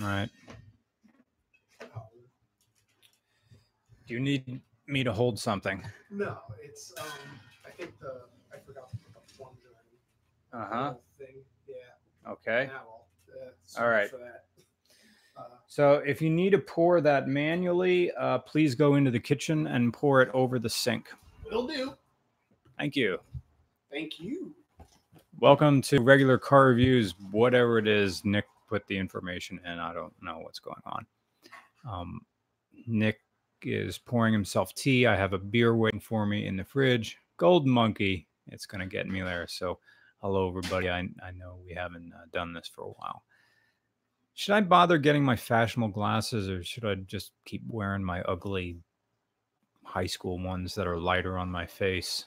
All right. Do you need me to hold something? No, it's um. I think the I forgot to put the plunger in. Uh huh. Thing. Yeah. Okay. Now, uh, All sorry right. For that. Uh, So if you need to pour that manually, uh, please go into the kitchen and pour it over the sink. will do. Thank you. Thank you. Welcome to regular car reviews. Whatever it is, Nick put the information in. I don't know what's going on. Um, Nick is pouring himself tea. I have a beer waiting for me in the fridge. Gold Monkey. It's going to get me there. So, hello, everybody. I, I know we haven't uh, done this for a while. Should I bother getting my fashionable glasses or should I just keep wearing my ugly high school ones that are lighter on my face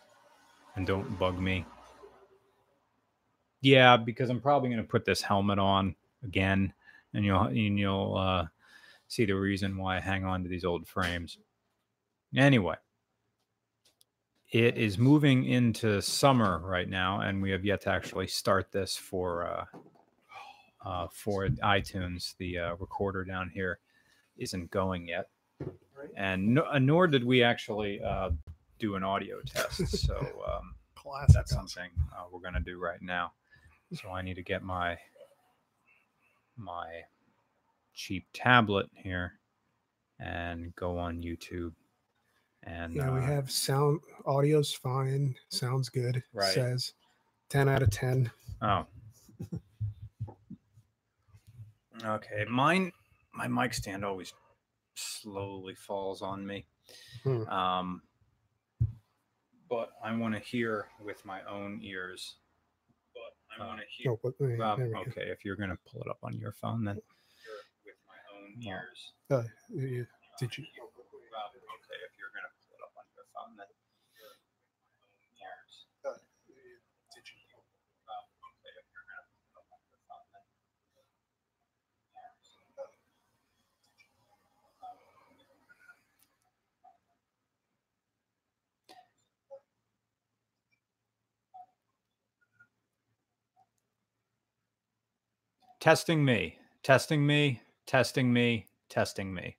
and don't bug me? Yeah, because I'm probably going to put this helmet on again, and you'll and you'll uh, see the reason why I hang on to these old frames. Anyway, it is moving into summer right now, and we have yet to actually start this for uh, uh, for iTunes. The uh, recorder down here isn't going yet, and no, uh, nor did we actually uh, do an audio test. So. Um, Classic. that's something uh, we're going to do right now. So I need to get my my cheap tablet here and go on YouTube. And Yeah, we uh, have sound. Audio's fine. Sounds good. Right. Says ten out of ten. oh, okay. Mine, my mic stand always slowly falls on me. Hmm. Um, but I want to hear with my own ears. I want to hear. Oh, but, yeah, Well, there we go. okay, if you're gonna pull it up on your phone, then with my own ears. Uh, did you? Well, okay, if you're gonna pull it up on your phone, then ears. Uh, did you? Well, okay, if you're gonna pull it up on your phone, then ears. Testing me, testing me, testing me, testing me.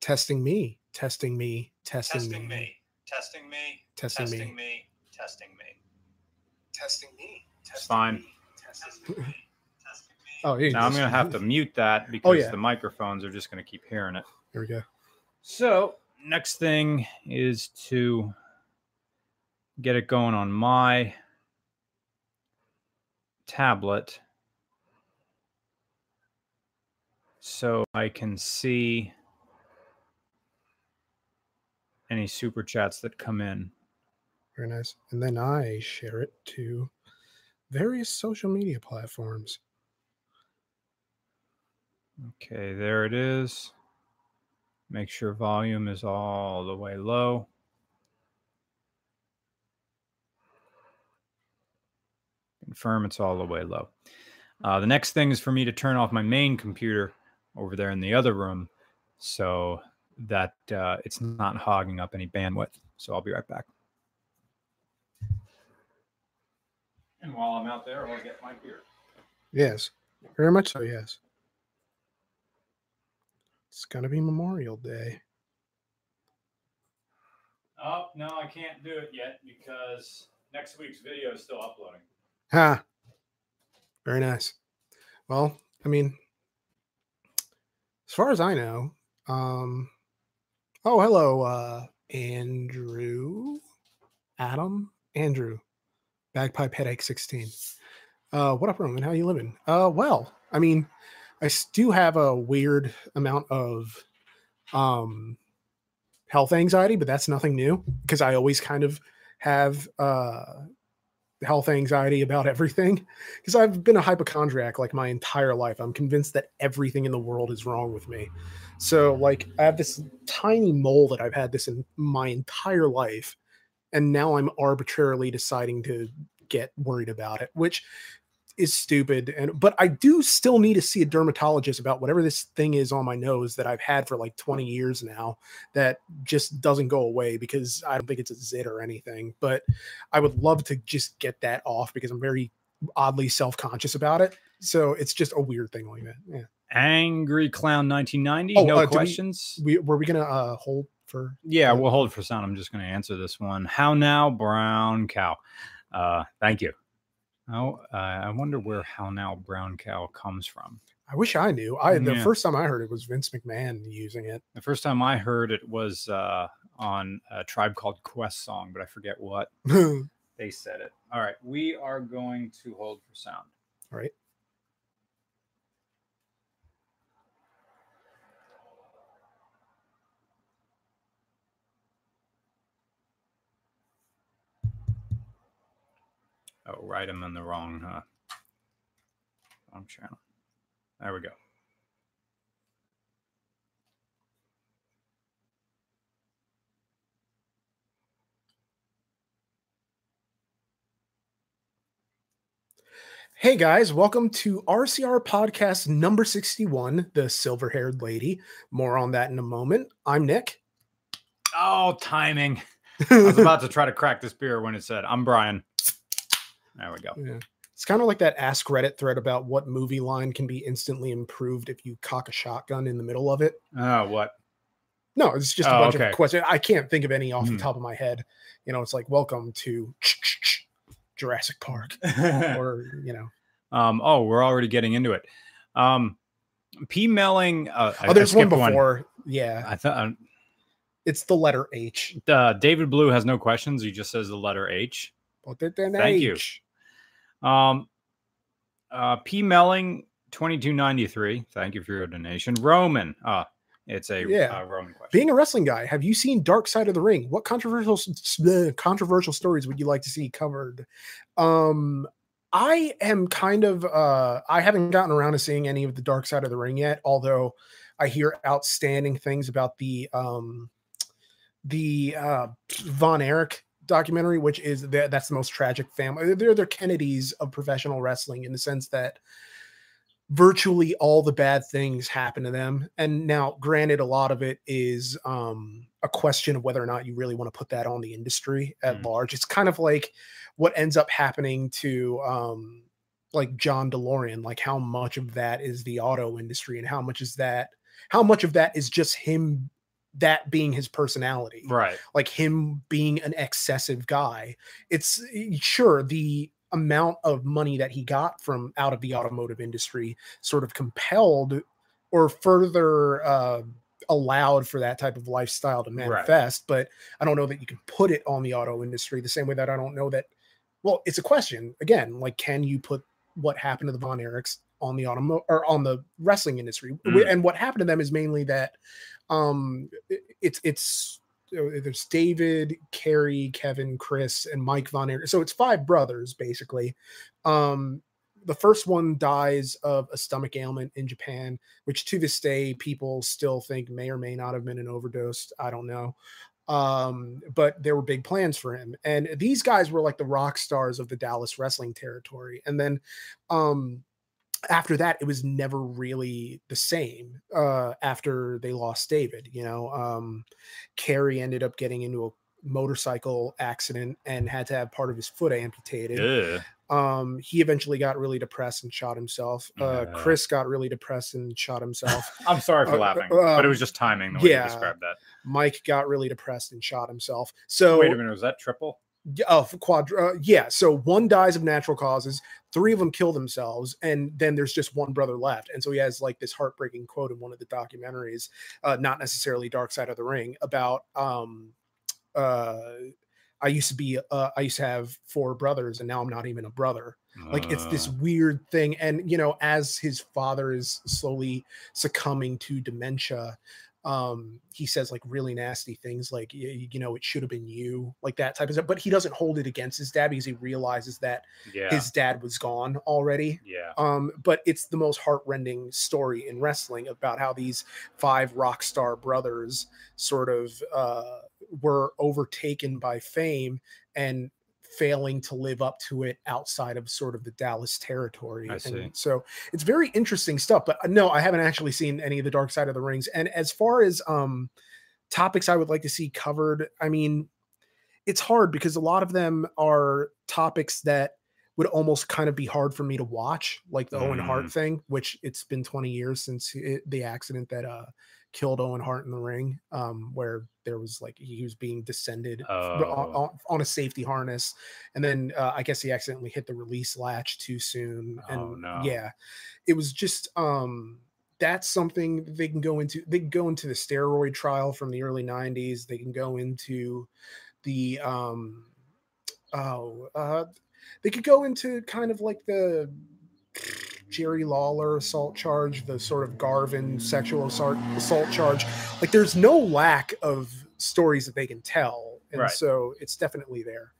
Testing me. Testing me. Testing, testing me. me, testing me, Testing me. testing me, testing me. Testing me. It's fine. Testing me. Oh, yeah. Now I'm gonna have to mute that oh, because yeah. the microphones are just gonna keep hearing it. Here we go. So next thing is to get it going on my tablet so I can see any super chats that come in. Very nice. And then I share it to various social media platforms. Okay, there it is. Make sure volume is all the way low. Confirm it's all the way low. Uh, the next thing is for me to turn off my main computer over there in the other room so that uh, it's not hogging up any bandwidth. So I'll be right back. And while I'm out there, I'll get my beer. Yes. Very much so, yes. It's going to be Memorial Day. Oh, no, I can't do it yet because next week's video is still uploading. Ha. Very nice. Well, I mean, as far as I know, um, oh, hello, uh, Andrew, Adam, Andrew, Bagpipe Headache 16. Uh, what up, Roman? How you living? Uh, well, I mean, I do have a weird amount of, um, health anxiety, but that's nothing new because I always kind of have, uh, health anxiety about everything because I've been a hypochondriac like my entire life. I'm convinced that everything in the world is wrong with me. So like I have this tiny mole that I've had this in my entire life and now I'm arbitrarily deciding to get worried about it, which is stupid and but I do still need to see a dermatologist about whatever this thing is on my nose that I've had for like 20 years now that just doesn't go away because I don't think it's a zit or anything. But I would love to just get that off because I'm very oddly self-conscious about it. So it's just a weird thing like that. Yeah. Angry Clown 1990. Oh, no uh, do we- questions. We were we gonna uh, hold for? Yeah, we'll hold for sound. I'm just to answer this one. How now, brown cow? Uh, thank you. Uh, I wonder where how now, brown cow comes from. I wish I knew. I the Yeah. first time I heard it was Vince McMahon using it. The first time I heard it was uh, on a tribe called Quest song, but I forget what they said it. All right, we are going to hold for sound. right. Oh, right, I'm in the wrong uh, wrong channel. There we go. Hey guys, welcome to RCR podcast number 61, The Silver Haired Lady. More on that in a moment. I'm Nick. Oh, timing. I was about to try to crack this beer when it said, I'm Brian. There we go. Yeah. It's kind of like that Ask Reddit thread about what movie line can be instantly improved if you cock a shotgun in the middle of it. Oh, what? No, it's just a Oh, bunch okay. of questions. I can't think of any off Mhm. the top of my head. You know, it's like welcome to Jurassic Park, or you know, um, oh, we're already getting into it. Um, P Melling. Uh, I- oh, I there's one skipped before. Yeah, I thought it's the letter H. uh, David Blue has no questions. He just says the letter H. In Thank you. Um, uh, P Melling, twenty two ninety three. Thank you for your donation. Roman. Uh, it's a Yeah. uh, Roman question. Being a wrestling guy, have you seen Dark Side of the Ring? What controversial controversial stories would you like to see covered? Um, I am kind of uh I haven't gotten around to seeing any of the Dark Side of the Ring yet, although I hear outstanding things about the um the uh Von Erich documentary, which is the, that's the most tragic family. They're the Kennedys of professional wrestling in the sense that virtually all the bad things happen to them. And now, granted, a lot of it is um, a question of whether or not you really want to put that on the industry at Mm. large. It's kind of like what ends up happening to um, like John DeLorean. Like how much of that is the auto industry, and how much is that? How much of that is just him? That being his personality, Right. like him being an excessive guy. It's eh, sure the amount of money that he got from out of the automotive industry sort of compelled or further uh, allowed for that type of lifestyle to manifest. But I don't know that you can put it on the auto industry the same way that I don't know that. Well, it's a question again. Like, can you put what happened to the Von Erichs on the automo or on the wrestling industry? Mm. And what happened to them is mainly that um it- it's it's uh, there's David, Kerry, Kevin, Chris, and Mike Von Erich. So it's five brothers basically. Um, the first one dies of a stomach ailment in Japan, which to this day people still think may or may not have been an overdose. I don't know. Um, but there were big plans for him, and these guys were like the rock stars of the Dallas wrestling territory. And then, um, after that it was never really the same uh after they lost david you know um kerry ended up getting into a motorcycle accident and had to have part of his foot amputated Ugh. um he eventually got really depressed and shot himself uh Yeah. chris got really depressed and shot himself I'm sorry for Uh, laughing, but it um, was just timing the way yeah. you described that. mike got really depressed and shot himself so Wait a minute, was that triple? Yeah, Oh, for quad. Uh, yeah. So one dies of natural causes. Three of them kill themselves, and then there's just one brother left. And so he has like this heartbreaking quote in one of the documentaries, uh, not necessarily Dark Side of the Ring, about um, uh, I used to be, uh, I used to have four brothers, and now I'm not even a brother. Like it's this Uh, weird thing, and you know, as his father is slowly succumbing to dementia, um he says like really nasty things like you, you know it should have been you like that type of stuff but he doesn't hold it against his dad because he realizes that yeah, his dad was gone already. Yeah, um but it's the most heartrending story in wrestling about how these five rock star brothers sort of uh were overtaken by fame and failing to live up to it outside of sort of the Dallas territory. I and so it's very interesting stuff. But uh, no, I haven't actually seen any of the Dark Side of the Rings. And as far as um topics I would like to see covered, I mean, it's hard because a lot of them are topics that would almost kind of be hard for me to watch, like the Owen Hart Mm. thing, which it's been 20 years since it, the accident that uh killed Owen Hart in the ring, um, where there was like he was being descended on, Oh. on, on a safety harness, and then uh, I guess he accidentally hit the release latch too soon, and Oh, no. yeah, it was just um that's something they can go into they can go into the steroid trial from the early 90s they can go into the um oh uh they could go into kind of like the jerry lawler assault charge the sort of garvin sexual assault, assault charge like there's no lack of stories that they can tell and Right. so it's definitely there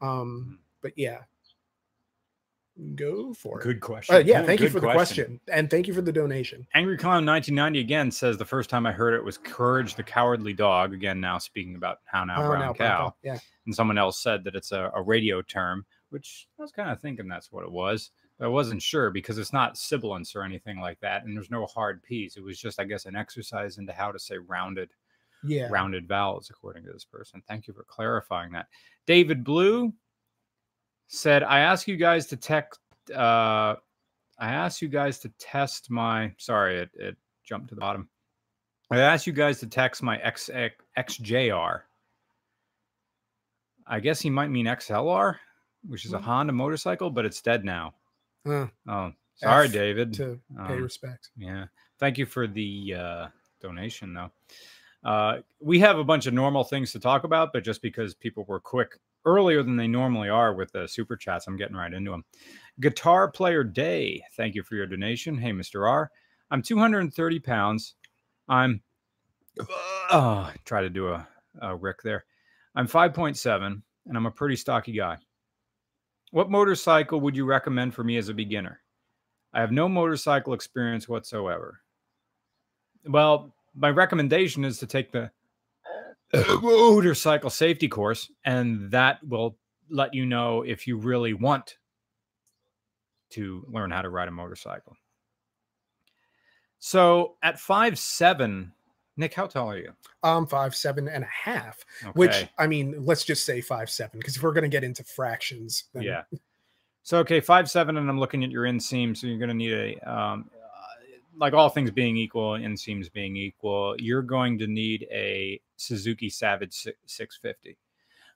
um but yeah go for it Good question. uh, yeah, Good- thank you for the question. and thank you for the donation. Angry Clown 1990 again says the first time I heard it was Courage the Cowardly Dog. Again, now speaking about How Now Brown now, Cow. Bronco. Yeah, And someone else said that it's a, a radio term, which I was kind of thinking that's what it was. I wasn't sure because it's not sibilance or anything like that. And there's no hard P's. It was just, I guess, an exercise into how to say rounded yeah. rounded vowels, according to this person. Thank you for clarifying that. David Blue said, I ask you guys to text uh I asked you guys to test my sorry, it, it jumped to the bottom. I asked you guys to text my X, X XJR. I guess he might mean XLR, which is a Hmm. Honda motorcycle, but it's dead now. Uh, Oh, sorry, F David. to pay Um, respect. yeah. Thank you for the uh, donation, though. Uh, we have a bunch of normal things to talk about, but just because people were quick earlier than they normally are with the super chats, I'm getting right into them. Guitar Player Day, thank you for your donation. Hey, Mr. R. I'm 230 pounds. I'm, uh, try to do a, a Rick there. I'm 5.7 and I'm a pretty stocky guy. What motorcycle would you recommend for me as a beginner? I have no motorcycle experience whatsoever. Well, my recommendation is to take the motorcycle safety course, and that will let you know if you really want to learn how to ride a motorcycle. So at five seven, Nick, how tall are you? I'm five seven and a half, Okay. which I mean, let's just say five seven, because if we're gonna get into fractions, then yeah. So okay, five seven, and I'm looking at your inseam. So you're going to need a, um, uh, like all things being equal, inseams being equal, you're going to need a Suzuki Savage 650.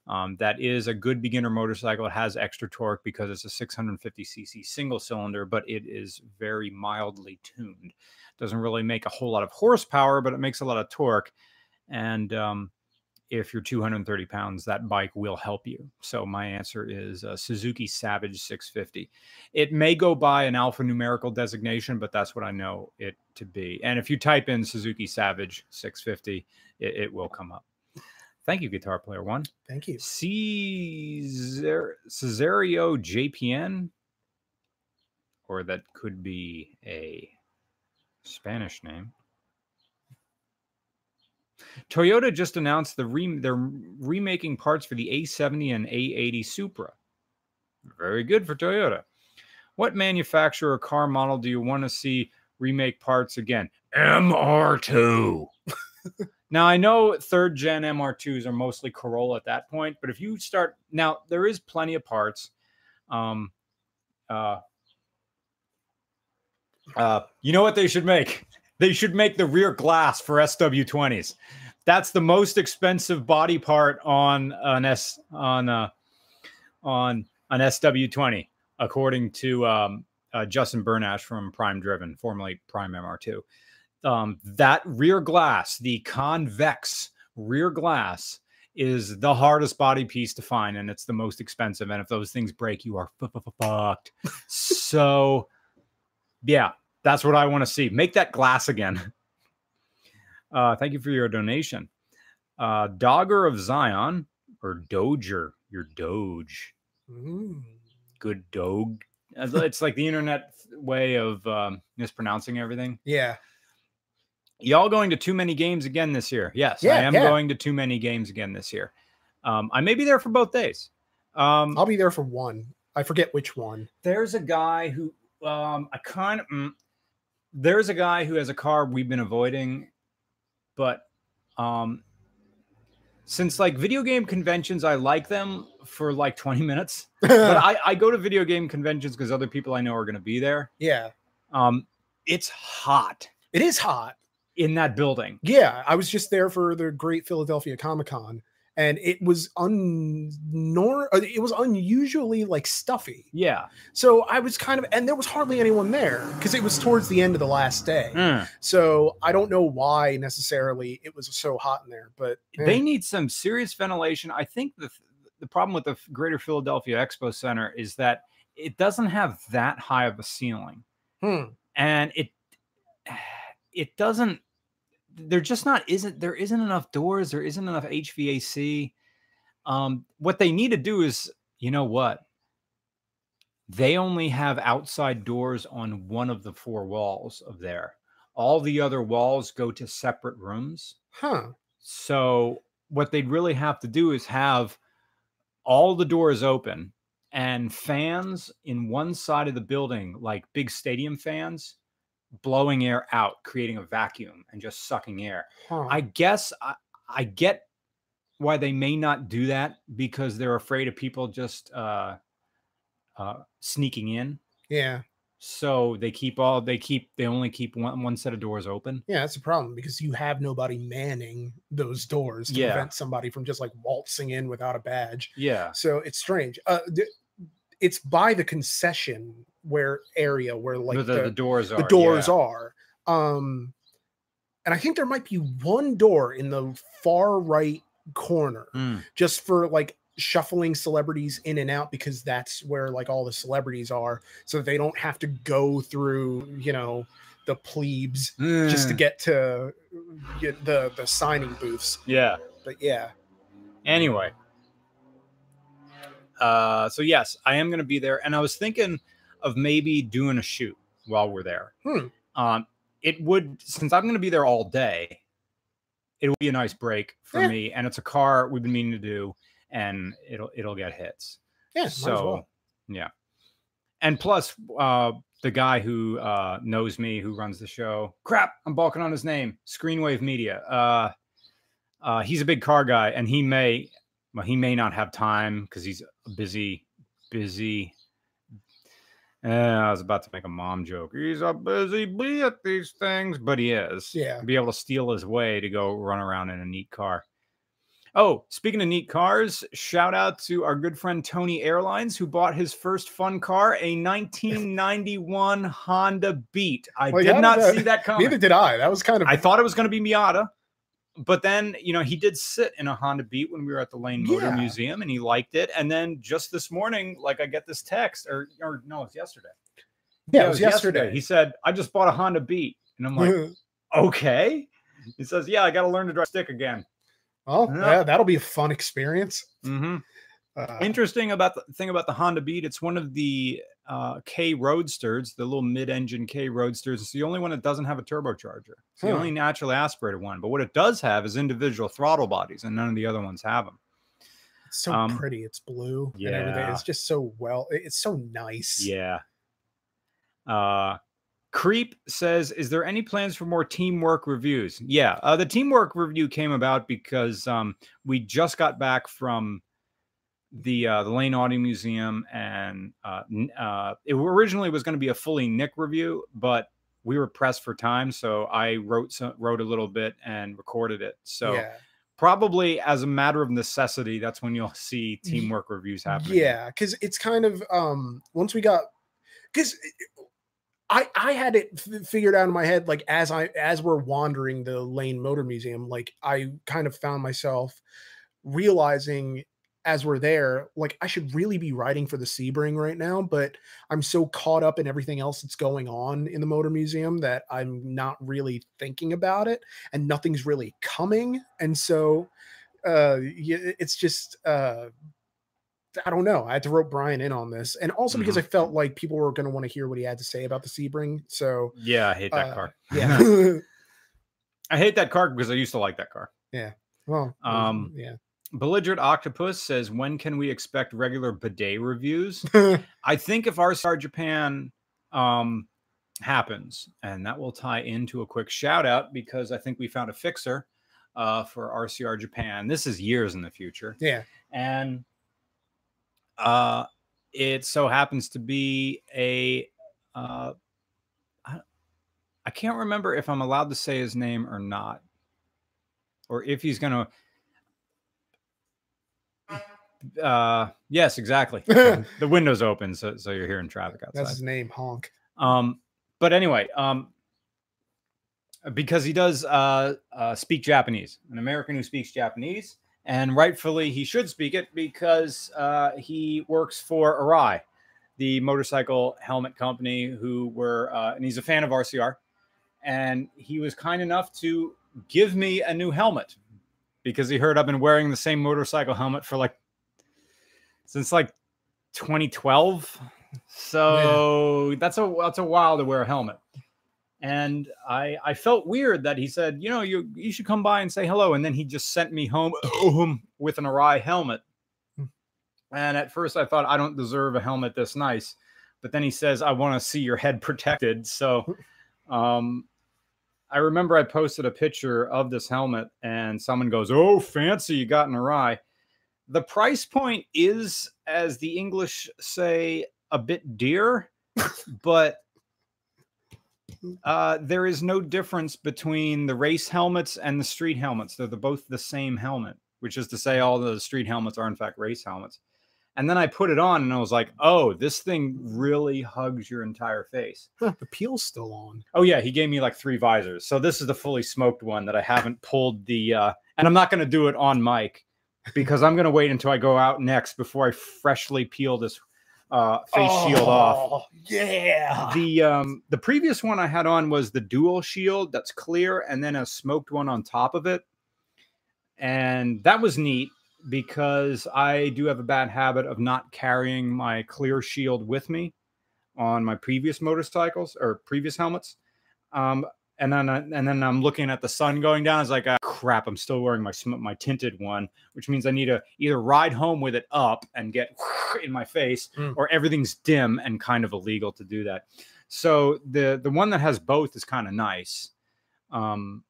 Um, that is a good beginner motorcycle. It has extra torque because it's a 650 cc single cylinder, but it is very mildly tuned. Doesn't really make a whole lot of horsepower, but it makes a lot of torque. And um, if you're 230 pounds, that bike will help you. So my answer is uh, Suzuki Savage 650. It may go by an alphanumerical designation, but that's what I know it to be. And if you type in Suzuki Savage 650, it, it will come up. Thank you, Guitar Player One. thank you. Cesar- Cesario JPN, or that could be a Spanish name. Toyota just announced the re- they're remaking parts for the A70 and A80 Supra. Very good for Toyota. What manufacturer or car model do you want to see remake parts again? MR2. now I know third gen MR2s are mostly Corolla at that point, but if you start now, there is plenty of parts. Um, uh, uh, you know what they should make? They should make the rear glass for SW20s. That's the most expensive body part on an S on a, on an SW20, according to um, uh, Justin Bernash from Prime Driven, formerly Prime MR2. Um, that rear glass, the convex rear glass, is the hardest body piece to find, and it's the most expensive. And if those things break, you are fu- fu- fu- fucked. so, yeah, that's what I want to see. Make that glass again. Uh, thank you for your donation. Uh, Dogger of Zion or Doger, your Doge, Mm. good dog. It's like the internet way of um, mispronouncing everything. Yeah, Y'all going to too many games again this year? Yes, I am yeah. going to too many games again this year. Um, I may be there for both days. Um, I'll be there for one. I forget which one. there's a guy who um, I kind of mm, there's a guy who has a car we've been avoiding, but um, since like video game conventions, I like them for like 20 minutes. but I, I go to video game conventions because other people I know are going to be there. yeah, Um, it's hot it is hot. In that building. Yeah, I was just there for the Great Philadelphia Comic Con, and it was un nor uh, it was unusually like stuffy. Yeah. So I was kind of, and there was hardly anyone there because it was towards the end of the last day. Mm. So I don't know why necessarily it was so hot in there, but eh, They need some serious ventilation. I think the the problem with the Greater Philadelphia Expo Center is that it doesn't have that high of a ceiling. hmm, and it it doesn't there just not isn't there isn't enough doors there isn't enough hvac um what they need to do is you know what? They only have outside doors on one of the four walls of there. All the other walls go to separate rooms. Huh, so what they'd really have to do is have all the doors open and fans in one side of the building, like big stadium fans, blowing air out, creating a vacuum and just sucking air. huh. I guess I, I get why they may not do that because they're afraid of people just uh, uh, sneaking in. yeah, So they keep all they keep they only keep one one set of doors open. yeah, that's a problem because you have nobody manning those doors to Yeah. prevent somebody from just like waltzing in without a badge. Yeah. So it's strange. Uh, th- it's by the concession where area where like the, the, the doors are the doors yeah. are. Um, and I think there might be one door in the far right corner Mm. just for like shuffling celebrities in and out because that's where like all the celebrities are so they don't have to go through you know the plebes just to Mm. get to get the the signing booths yeah but yeah anyway uh so yes i am going to be there and i was thinking of maybe doing a shoot while we're there Hmm. um it would since i'm going to be there all day it will be a nice break for Yeah. me and it's a car we've been meaning to do and it'll it'll get hits yeah so well. yeah and plus uh the guy who uh knows me who runs the show crap i'm balking on his name screenwave media uh uh he's a big car guy and he may well he may not have time because he's a busy busy uh, I was about to make a mom joke. He's a busy bee at these things, but he is. Yeah. Be able to steal his way to go run around in a neat car. Oh, speaking of neat cars, shout out to our good friend Tony Airlines who bought his first fun car, a 1991 Honda Beat. I Well, did yeah, not that- see that coming. neither did i that was kind of I thought it was going to be Miata, but then you know he did sit in a Honda Beat when we were at the Lane Motor Yeah. Museum, and he liked it. And then just this morning, like I get this text, or or no, it's yesterday. yeah, it was yesterday, He said, "I just bought a Honda Beat," and I'm like, "Okay." He says, "Yeah, I got to learn to drive stick again." well Yeah. yeah, that'll be a fun experience hmm uh, Interesting about the thing about the Honda Beat, it's one of the uh, K Roadsters, the little mid-engine K Roadsters. It's the only one that doesn't have a turbocharger. It's the only naturally aspirated one. But what it does have is individual throttle bodies, and none of the other ones have them. it's so um, pretty it's blue and everything yeah. it's just so well it's so nice Yeah. Uh, Creep says, "Is there any plans for more teamwork reviews?" Yeah, uh, the teamwork review came about because um, we just got back from the uh, the Lane Auto Museum, and uh, uh, it originally was going to be a fully Nick review, but we were pressed for time, so I wrote some, wrote a little bit and recorded it. So yeah probably as a matter of necessity, that's when you'll see teamwork reviews happening. Yeah, because it's kind of um once we got because I I had it f- figured out in my head like as I as we're wandering the Lane Motor Museum, like I kind of found myself realizing as we're there, like I should really be writing for the Sebring right now, but I'm so caught up in everything else that's going on in the Motor Museum that I'm not really thinking about it, and nothing's really coming, and so uh it's just uh I don't know. I had to rope Brian in on this, and also because I felt like people were going to want to hear what he had to say about the Sebring. So yeah, I hate that uh, car. yeah, I hate that car because I used to like that car. Yeah. Well, Um, yeah, Belligerent Octopus says, when can we expect regular bidet reviews? I think if RCR Japan um, happens, and that will tie into a quick shout out because I think we found a fixer. uh, for RCR Japan. This is years in the future, Yeah. and uh, it so happens to be a. Uh, I, I can't remember if I'm allowed to say his name or not, or if he's gonna. Uh, yes, exactly. the window's open, so so you're hearing traffic outside. That's his name, Honk. Um, but anyway, um, because he does uh, uh, speak Japanese, an American who speaks Japanese, and rightfully he should speak it because uh, he works for Arai, the motorcycle helmet company, who were, uh, and he's a fan of RCR, and he was kind enough to give me a new helmet because he heard I've been wearing the same motorcycle helmet for like since like 2012 so that's a that's a while to wear a helmet. And I I felt weird that he said, you know, you you should come by and say hello. And then he just sent me home with an Arai helmet. Hmm. And at first I thought I don't deserve a helmet this nice. But then he says, I want to see your head protected. So um I remember I posted a picture of this helmet and someone goes, Oh, fancy, you got an Arai. The price point is, as the English say, a bit dear, but uh, there is no difference between the race helmets and the street helmets. They're the, both the same helmet, which is to say, all the street helmets are in fact race helmets. And then I put it on and I was like, oh, this thing really hugs your entire face. Huh, the peel's still on. Oh, yeah. He gave me like three visors. So this is the fully smoked one that I haven't pulled the, uh, and I'm not going to do it on mic because I'm going to wait until I go out next before I freshly peel this uh, face shield off. Oh, Yeah. The um the previous one I had on was the dual shield that's clear and then a smoked one on top of it. And that was neat because I do have a bad habit of not carrying my clear shield with me on my previous motorcycles or previous helmets. Um and then I, and then I'm looking at the sun going down. It's like, ah, crap! I'm still wearing my my tinted one, which means I need to either ride home with it up and get in my face, Mm. or everything's dim and kind of illegal to do that. So the the one that has both is kind of nice. Um,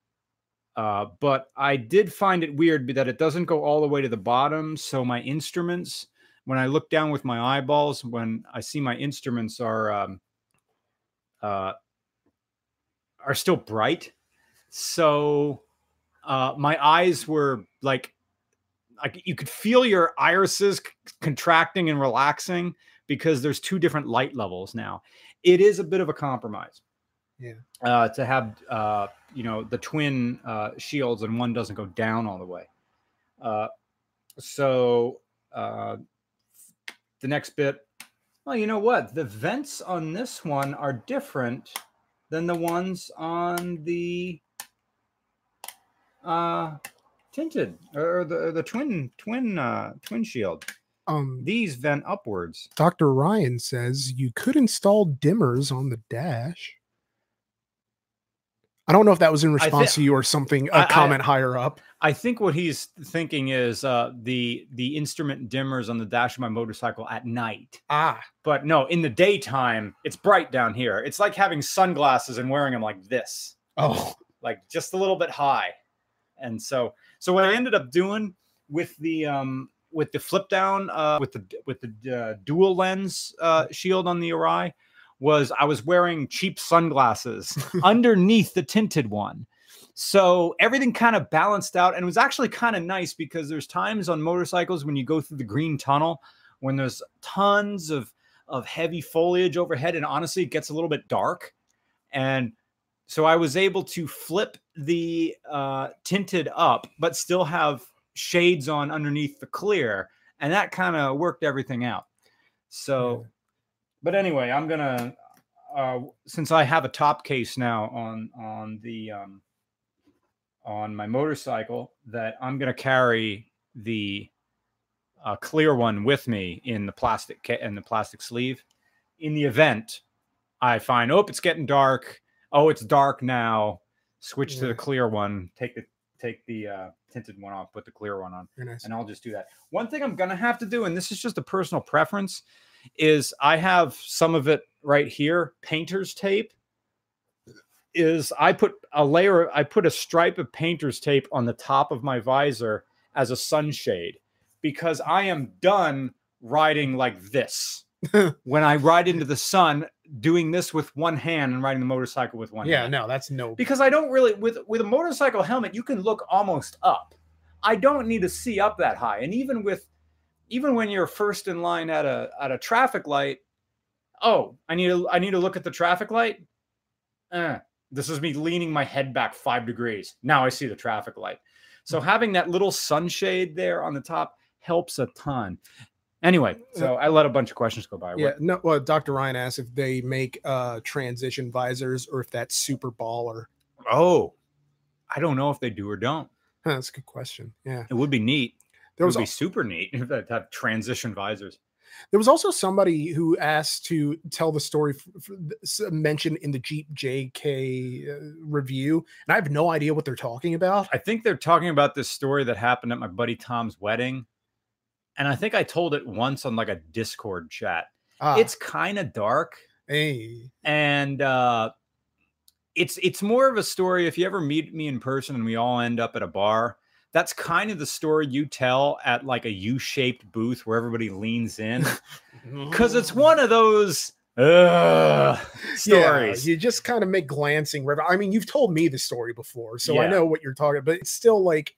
uh, but I did find it weird that it doesn't go all the way to the bottom. So my instruments, when I look down with my eyeballs, when I see my instruments are um, uh, are still bright. So uh, my eyes were like, like you could feel your irises contracting and relaxing because there's two different light levels now. It is a bit of a compromise. Yeah. Uh, to have uh, you know the twin uh, shields and one doesn't go down all the way. Uh, so uh, the next bit. Well, you know what? The vents on this one are different than the ones on the uh tinted or the the twin twin uh twin shield Um, these vent upwards Dr. Ryan says you could install dimmers on the dash. I don't know if that was in response to you or something, a I- I- comment higher up. i think what he's thinking is uh the the instrument dimmers on the dash of my motorcycle at night. Ah, but no in the daytime it's bright down here. It's like having sunglasses and wearing them like this. Oh, like just a little bit high. And so so what I ended up doing with the um with the flip down uh with the with the uh, dual lens uh shield on the Arai was I was wearing cheap sunglasses underneath the tinted one. So everything kind of balanced out and it was actually kind of nice because there's times on motorcycles when you go through the green tunnel when there's tons of of heavy foliage overhead and honestly it gets a little bit dark and so I was able to flip the uh, tinted up, but still have shades on underneath the clear, and that kind of worked everything out. So, but anyway, I'm gonna uh, since I have a top case now on on the um, on my motorcycle that I'm gonna carry the uh, clear one with me in the plastic ca- in the plastic sleeve. In the event I find, oh, it's getting dark. Oh, it's dark now. Switch to the clear one. Take the take the uh, tinted one off. Put the clear one on nice. and I'll just do that. One thing I'm gonna have to do, and this is just a personal preference, is I have some of it right here, painter's tape. is I put a layer, I put a stripe of painter's tape on the top of my visor as a sunshade because I am done riding like this. when I ride into the sun, doing this with one hand and riding the motorcycle with one Yeah, hand. no, that's no. Because I don't really with with a motorcycle helmet, you can look almost up. I don't need to see up that high. And even with even when you're first in line at a at a traffic light, oh, I need to I need to look at the traffic light. Eh, this is me leaning my head back five degrees. Now I see the traffic light. So having that little sunshade there on the top helps a ton. Anyway, so I let a bunch of questions go by. Yeah, no. Well, Dr. Ryan asked if they make uh transition visors or if that's super baller. Oh, I don't know if they do or don't. Huh, that's a good question. Yeah, It would be neat. There it was be super neat if they have transition visors. there was also somebody who asked to tell the story f- f- s- mentioned in the Jeep JK uh, review, and I have no idea what they're talking about. I think they're talking about this story that happened at my buddy Tom's wedding. And I think I told it once on like a Discord chat. Ah, It's kind of dark hey, and uh it's it's more of a story if you ever meet me in person and we all end up at a bar. That's kind of the story you tell at like a U-shaped booth where everybody leans in cuz it's one of those uh, stories. Yeah, you just kind of make glancing. I mean, you've told me the story before, so I know what you're talking. About, but it's still like,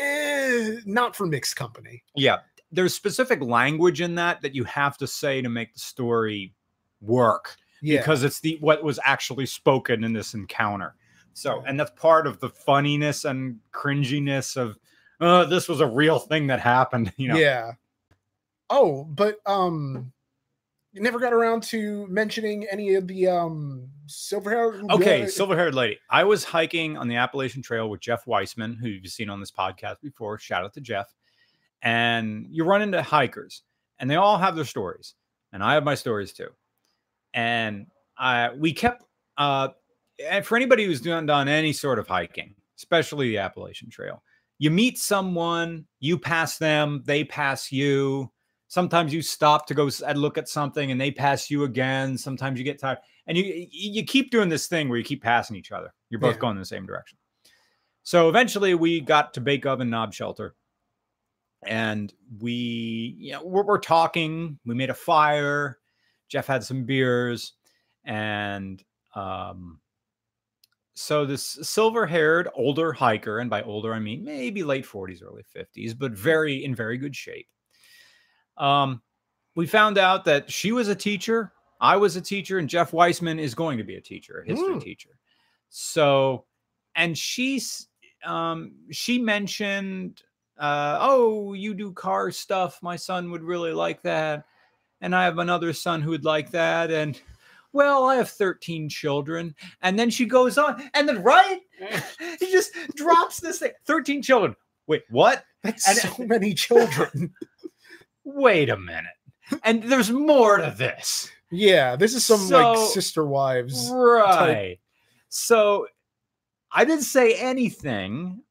eh, not for mixed company. Yeah, there's specific language in that that you have to say to make the story work Yeah, because it's the what was actually spoken in this encounter. So, and that's part of the funniness and cringiness of, oh, this was a real thing that happened. You know, yeah. Oh, but um, you never got around to mentioning any of the um silver hair. Okay, silver-haired lady. I was hiking on the Appalachian Trail with Jeff Weissman, who you've seen on this podcast before. Shout out to Jeff. And you run into hikers, and they all have their stories, and I have my stories too. And I we kept uh, for anybody who's done done any sort of hiking, especially the Appalachian Trail, you meet someone, you pass them, they pass you. Sometimes you stop to go look at something, and they pass you again. Sometimes you get tired and you you you keep doing this thing where you keep passing each other. You're both Yeah. going in the same direction. So eventually, we got to Bake Oven Knob Shelter, and we you know we're, we're talking. We made a fire. Jeff had some beers, and um, so this silver-haired older hiker, and by older I mean maybe late 40s, early 50s, but very in very good shape. Um, we found out that she was a teacher, I was a teacher, and Jeff Weissman is going to be a teacher, a history Mm. teacher. So, and she's um, she mentioned, uh, oh, you do car stuff. My son would really like that, and I have another son who would like that, and well, I have 13 children. And then she goes on, and then right, he just drops this thing 13 children. Wait, what? That's and- so many children. Wait a minute. And there's more to this. yeah, this is some So- like sister wives. Right. So I didn't say anything,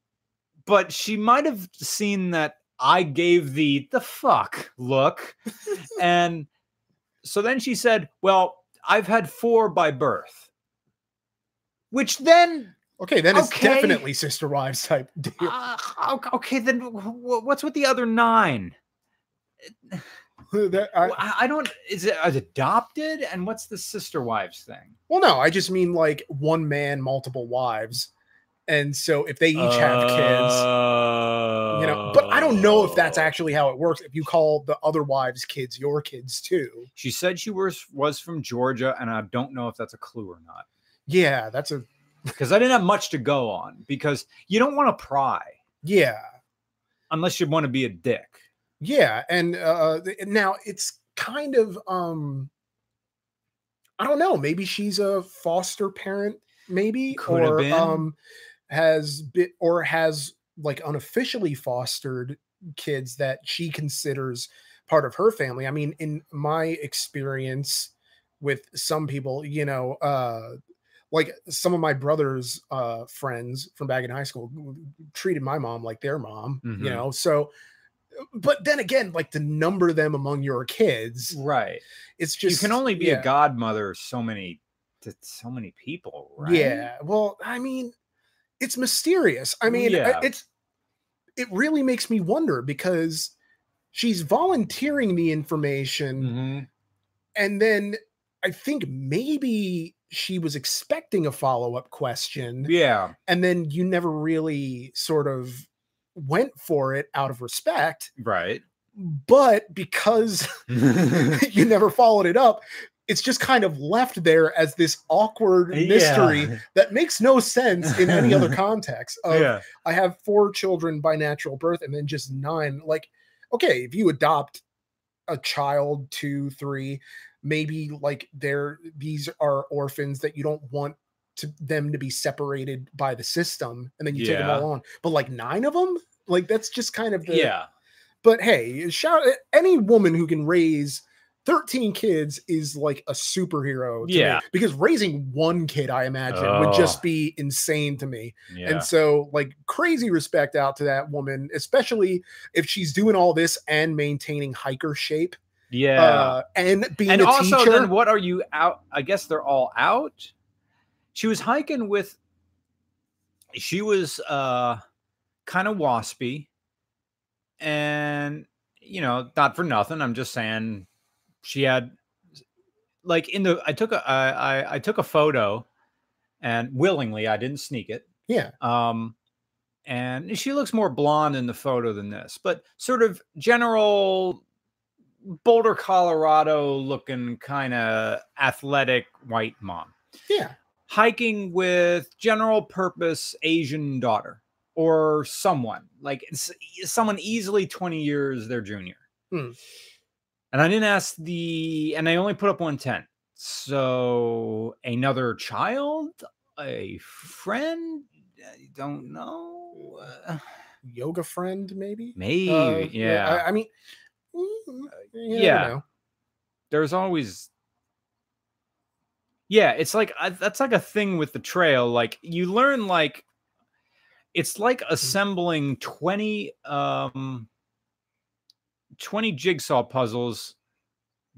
but she might have seen that I gave the the fuck look. and so then she said, Well, I've had four by birth. Which then, Okay, then it's Okay. definitely sister wives type deal. uh, ok- okay, then wh- wh- what's with the other nine? That- I- I, don't. Is it is it adopted? And what's the sister wives thing? well, no, I just mean like one man, multiple wives, and so if they each have kids, you know. But I don't know if that's actually how it works. If you call the other wives' kids your kids too, She said she was was from Georgia, and I don't know if that's a clue or not yeah, that's a because I didn't have much to go on. Because you don't want to pry yeah, unless you want to be a dick. yeah. And uh now it's kind of um, I don't know. Maybe she's a foster parent, maybe, Could or um, has been or has like unofficially fostered kids that she considers part of her family. I mean, in my experience with some people, you know, uh like some of my brother's uh friends from back in high school treated my mom like their mom, Mhm. you know. So but then again, like to number them among your kids, Right. it's just you can only be yeah. a godmother so many to so many people, right? Yeah. Well, I mean, it's mysterious. I mean, Yeah. it's it really makes me wonder because she's volunteering the information Mhm. and then I think maybe she was expecting a follow-up question Yeah. and then you never really sort of went for it out of respect, Right. but because you never followed it up, it's just kind of left there as this awkward mystery Yeah. that makes no sense in any other context. Of yeah. I have four children by natural birth and then just nine. Like, okay, if you adopt a child, two, three, maybe like they're these are orphans that you don't want to them to be separated by the system and then you take them all on. But like nine of them, like that's just kind of the Yeah. but hey, shout any woman who can raise 13 kids is like a superhero to me. Yeah. because raising one kid i imagine would just Oh. be insane to me Yeah. and so like crazy respect out to that woman especially if she's doing all this and maintaining hiker shape yeah. uh, and being and a also, teacher then what are you out? I guess they're all out. She was hiking with. She was uh, kind of waspy, and you know, not for nothing. I'm just saying, she had like in the. I took a. I I, I took a photo, and willingly, I didn't sneak it. yeah Um, and she looks more blonde in the photo than this, but sort of general Boulder, Colorado looking kind of athletic white mom. yeah Hiking with general purpose Asian daughter or someone like someone easily 20 years their junior. Hmm. And I didn't ask the, and I only put up one tent. So another child, a friend, I don't know. Uh, yoga friend maybe maybe, Uh, yeah. I, I mean mm, you yeah. know. there's always yeah it's like I, that's like a thing with the trail like you learn like it's like assembling 20 um 20 jigsaw puzzles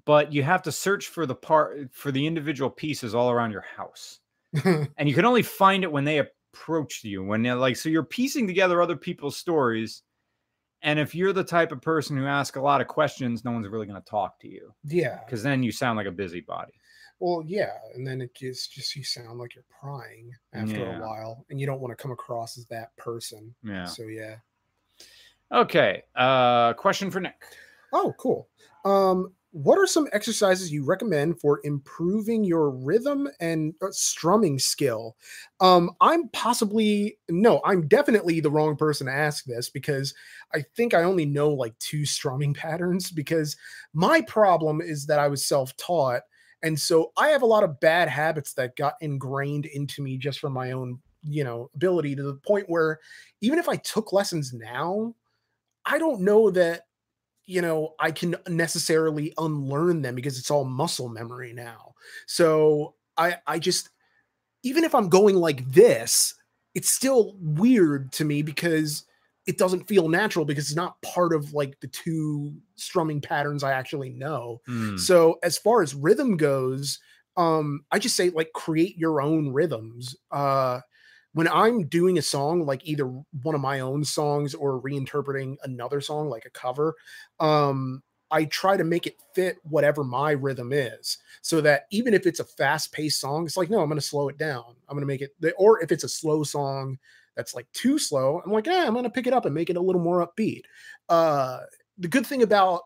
but you have to search for the part for the individual pieces all around your house and you can only find it when they approach you when they're like so you're piecing together other people's stories and if you're the type of person who asks a lot of questions no one's really going to talk to you yeah because then you sound like a busybody. Well, yeah, and then it just just you sound like you're prying after Yeah. a while, and you don't want to come across as that person. Yeah. So yeah. Okay. Uh, question for Nick. Oh, cool. Um, what are some exercises you recommend for improving your rhythm and uh, strumming skill? Um, I'm possibly no, I'm definitely the wrong person to ask this because I think I only know like two strumming patterns because my problem is that I was self-taught and so I have a lot of bad habits that got ingrained into me just from my own, you know, ability to the point where even if I took lessons now, I don't know that you know I can necessarily unlearn them because it's all muscle memory now. So I I just even if I'm going like this, it's still weird to me because it doesn't feel natural because it's not part of like the two strumming patterns I actually know. Hmm. So as far as rhythm goes, um, I just say like create your own rhythms. Uh when I'm doing a song, like either one of my own songs or reinterpreting another song, like a cover, um, I try to make it fit whatever my rhythm is. So that even if it's a fast-paced song, it's like, no, I'm gonna slow it down. I'm gonna make it or if it's a slow song that's like too slow, I'm like, yeah, I'm gonna pick it up and make it a little more upbeat. Uh the good thing about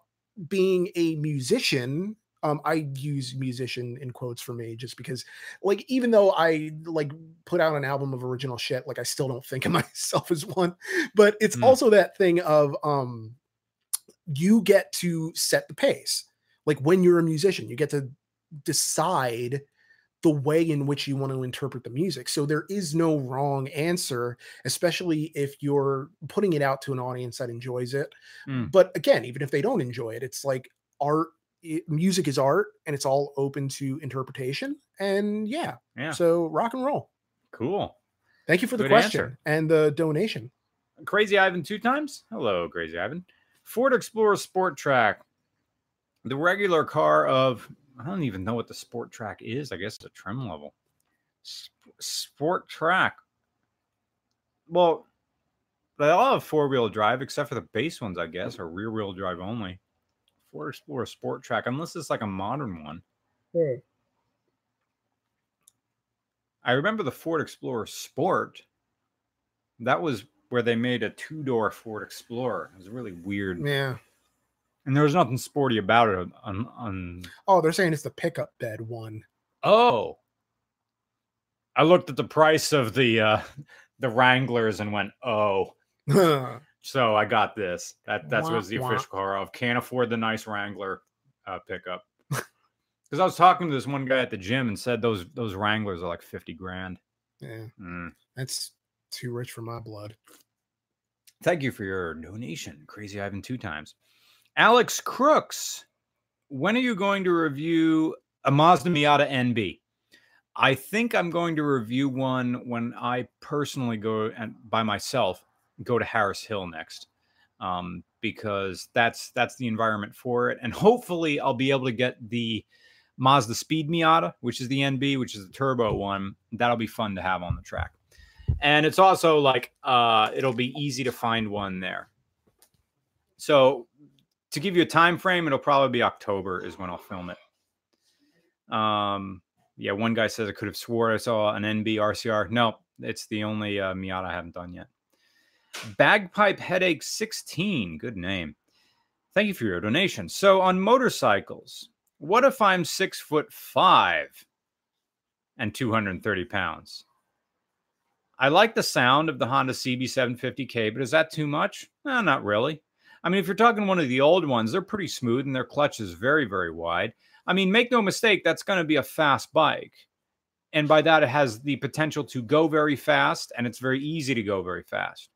being a musician um i use musician in quotes for me just because like even though i like put out an album of original shit like i still don't think of myself as one but it's Mm. also that thing of um you get to set the pace like when you're a musician you get to decide the way in which you want to interpret the music so there is no wrong answer especially if you're putting it out to an audience that enjoys it Mm. but again even if they don't enjoy it it's like art i- music is art and it's all open to interpretation and yeah Yeah. so rock and roll Cool. thank you for the Good question answer. and the donation Crazy Ivan two times. Hello, Crazy Ivan. Ford Explorer Sport Trac. The regular car of I don't even know what the sport track is. I guess the trim level. Sport track. Well, they all have four wheel drive except for the base ones, I guess, are rear wheel drive only. Ford Explorer Sport Trac, unless it's like a modern one. Hmm. I remember the Ford Explorer Sport. That was where they made a two door Ford Explorer. It was really weird. Yeah. And there was nothing sporty about it. On, on Oh, they're saying it's the pickup bed one. oh, I looked at the price of the uh, the Wranglers and went, oh. yeah. So I got this. That that Wah, was the wah. official car of can't afford the nice Wrangler uh, pickup. Because I was talking to this one guy at the gym and said those those Wranglers are like fifty grand. Mm. That's too rich for my blood. Thank you for your donation, Crazy Ivan, two times. Alex Crooks, when are you going to review a Mazda Miata NB? I think I'm going to review one when I personally go and by myself go to Harris Hill next, um, because that's that's the environment for it, and hopefully I'll be able to get the Mazdaspeed Miata, which is the NB, which is the turbo one. That'll be fun to have on the track. And it's also like uh it'll be easy to find one there. So to give you a time frame it'll probably be october is when i'll film it. Um yeah one guy says i could have swore i saw an nb rcr no it's the only uh, miata i haven't done yet bagpipe headache 16 good name thank you for your donation so on motorcycles what if i'm six foot five and 230 pounds I like the sound of the Honda CB750K, but is that too much? No, not really. I mean, if you're talking one of the old ones, they're pretty smooth and their clutch is very, very wide. I mean, make no mistake, that's going to be a fast bike. And by that, it has the potential to go very fast, and it's very easy to go very fast.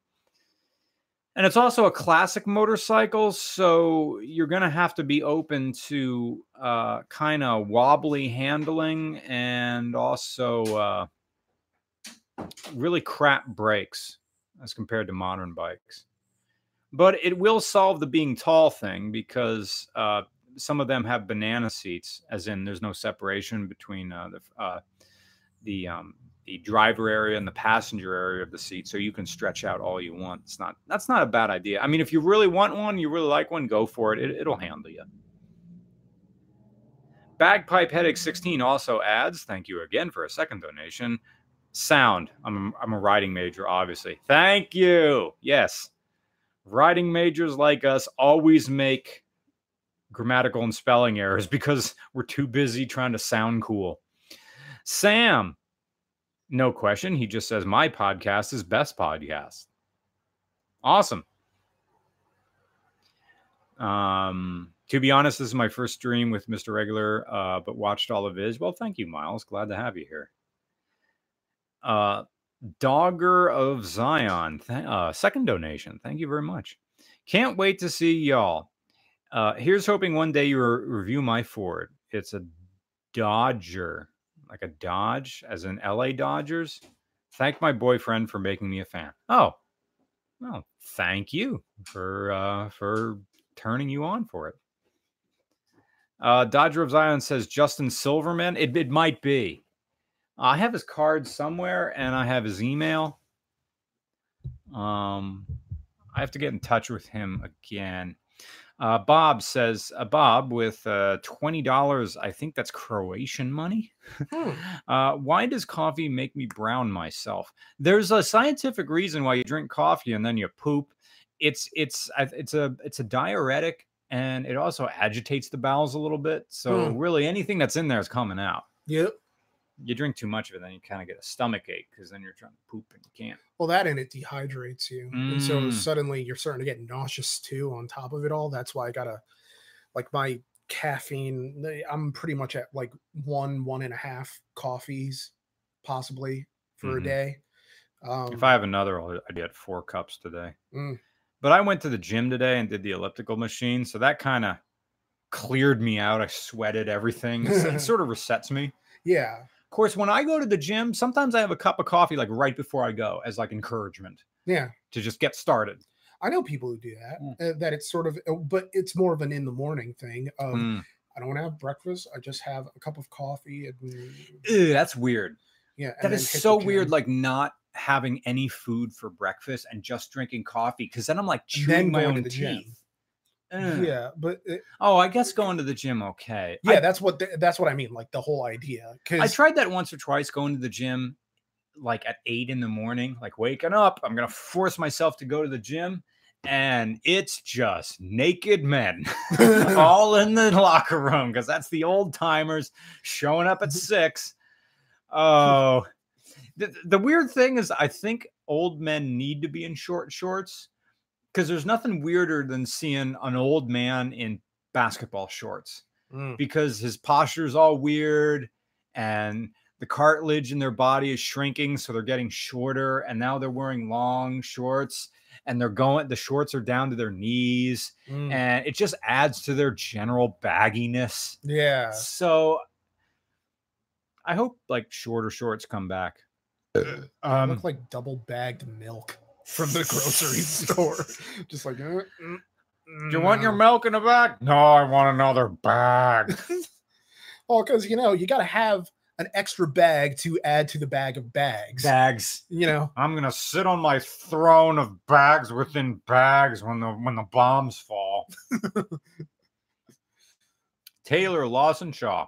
And it's also a classic motorcycle, so you're going to have to be open to uh, kind of wobbly handling and also. Uh, really crap brakes as compared to modern bikes. But it will solve the being tall thing because uh, some of them have banana seats, as in there's no separation between uh, the uh, the um, the driver area and the passenger area of the seat, so you can stretch out all you want. It's not that's not a bad idea. I mean, if you really want one, you really like one, go for it. it it'll handle you. Bagpipe Headache 16 also adds, thank you again for a second donation sound. I'm a, I'm a writing major, obviously. Thank you. Yes. Writing majors like us always make grammatical and spelling errors because we're too busy trying to sound cool. Sam, no question. He just says, My podcast is best podcast. Awesome. Um, to be honest, this is my first stream with Mr. Regular, uh, but watched all of his. Well, thank you, Miles. Glad to have you here. Uh, Dodger of Zion, th- uh, second donation. Thank you very much. Can't wait to see y'all. Uh, here's hoping one day you re- review my Ford. It's a Dodger, like a Dodge, as in LA Dodgers. Thank my boyfriend for making me a fan. Oh, well, thank you for uh, for turning you on for it. Uh, Dodger of Zion says Justin Silverman. It, it might be. I have his card somewhere and I have his email. Um, I have to get in touch with him again. Uh, Bob says, uh, Bob, with uh, $20, I think that's Croatian money. Hmm. Uh, why does coffee make me brown myself? There's a scientific reason why you drink coffee and then you poop. It's it's it's a it's a diuretic and it also agitates the bowels a little bit. So Hmm. really, anything that's in there is coming out Yep. You drink too much of it, then you kind of get a stomach ache because then you're trying to poop and you can't. Well, that and it dehydrates you, and so Mm. suddenly you're starting to get nauseous too. On top of it all, that's why I gotta like my caffeine. I'm pretty much at like one, one and a half coffees, possibly for Mhm. a day. Um, if I have another, I'll, I get four cups today. Mm. But I went to the gym today and did the elliptical machine, so that kind of cleared me out. I sweated everything. It sort of resets me. yeah, Of course, when I go to the gym, sometimes I have a cup of coffee like right before I go as like encouragement yeah. to just get started. I know people who do that. Mm. Uh, that it's sort of, uh, but it's more of an in the morning thing. Of Mm, I don't have breakfast. I just have a cup of coffee and Ew, that's weird. yeah. That is so weird. Like not having any food for breakfast and just drinking coffee. Because then I'm like chewing my own teeth. gym. Ugh. yeah, but it, Oh, I guess going to the gym. Okay. yeah, I, that's what the, that's what I mean. Like the whole idea. I tried that once or twice going to the gym, like at eight in the morning, like waking up. I'm gonna force myself to go to the gym, and it's just naked men all in the locker room because that's the old timers showing up at mm-hmm. six. Oh, the, the weird thing is, I think old men need to be in short shorts because there's nothing weirder than seeing an old man in basketball shorts Mm. because his posture is all weird and the cartilage in their body is shrinking so they're getting shorter and now they're wearing long shorts and they're going the shorts are down to their knees Mm. and it just adds to their general bagginess. Yeah, so i hope like shorter shorts come back. Um look like double bagged milk from the grocery store. Just like, uh, mm, do you want your milk in a bag no i want another bag Well, because you know you got to have an extra bag to add to the bag of bags. bags You know, I'm gonna sit on my throne of bags within bags when the when the bombs fall. Taylor Lawson Shaw.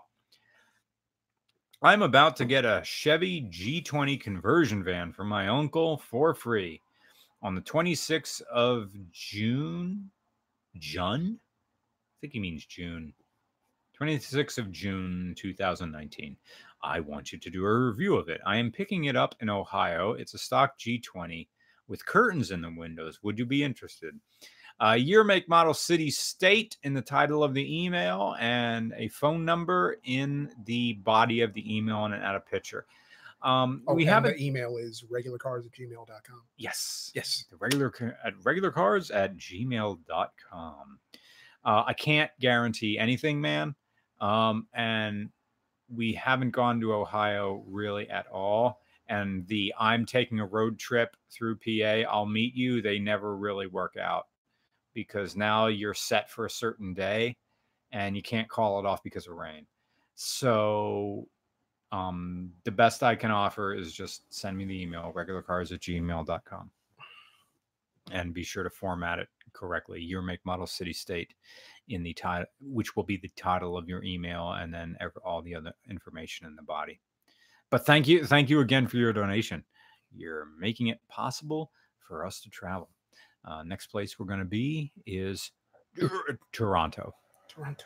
I'm about to get a Chevy G20 conversion van from my uncle for free on the 26th of June. Jun? I think he means June. 26th of June 2019. I want you to do a review of it. I am picking it up in Ohio. It's a stock G20 with curtains in the windows. Would you be interested? Uh, year, make, model, city, state in the title of the email, and a phone number in the body of the email and add a picture. Um, oh, we have an email is regularcars at gmail.com. Yes. Yes. The regular at regular cars at gmail.com. Uh, I can't guarantee anything, man. Um, and we haven't gone to Ohio really at all. And the I'm taking a road trip through PA, I'll meet you, they never really work out because now you're set for a certain day and you can't call it off because of rain. So um, the best I can offer is just send me the email, regularcars at gmail.com. And be sure to format it correctly. Your make, model, city, state in the title, which will be the title of your email, and then ev- all the other information in the body. But thank you, thank you again for your donation. You're making it possible for us to travel. Uh, next place we're going to be is Toronto. Toronto.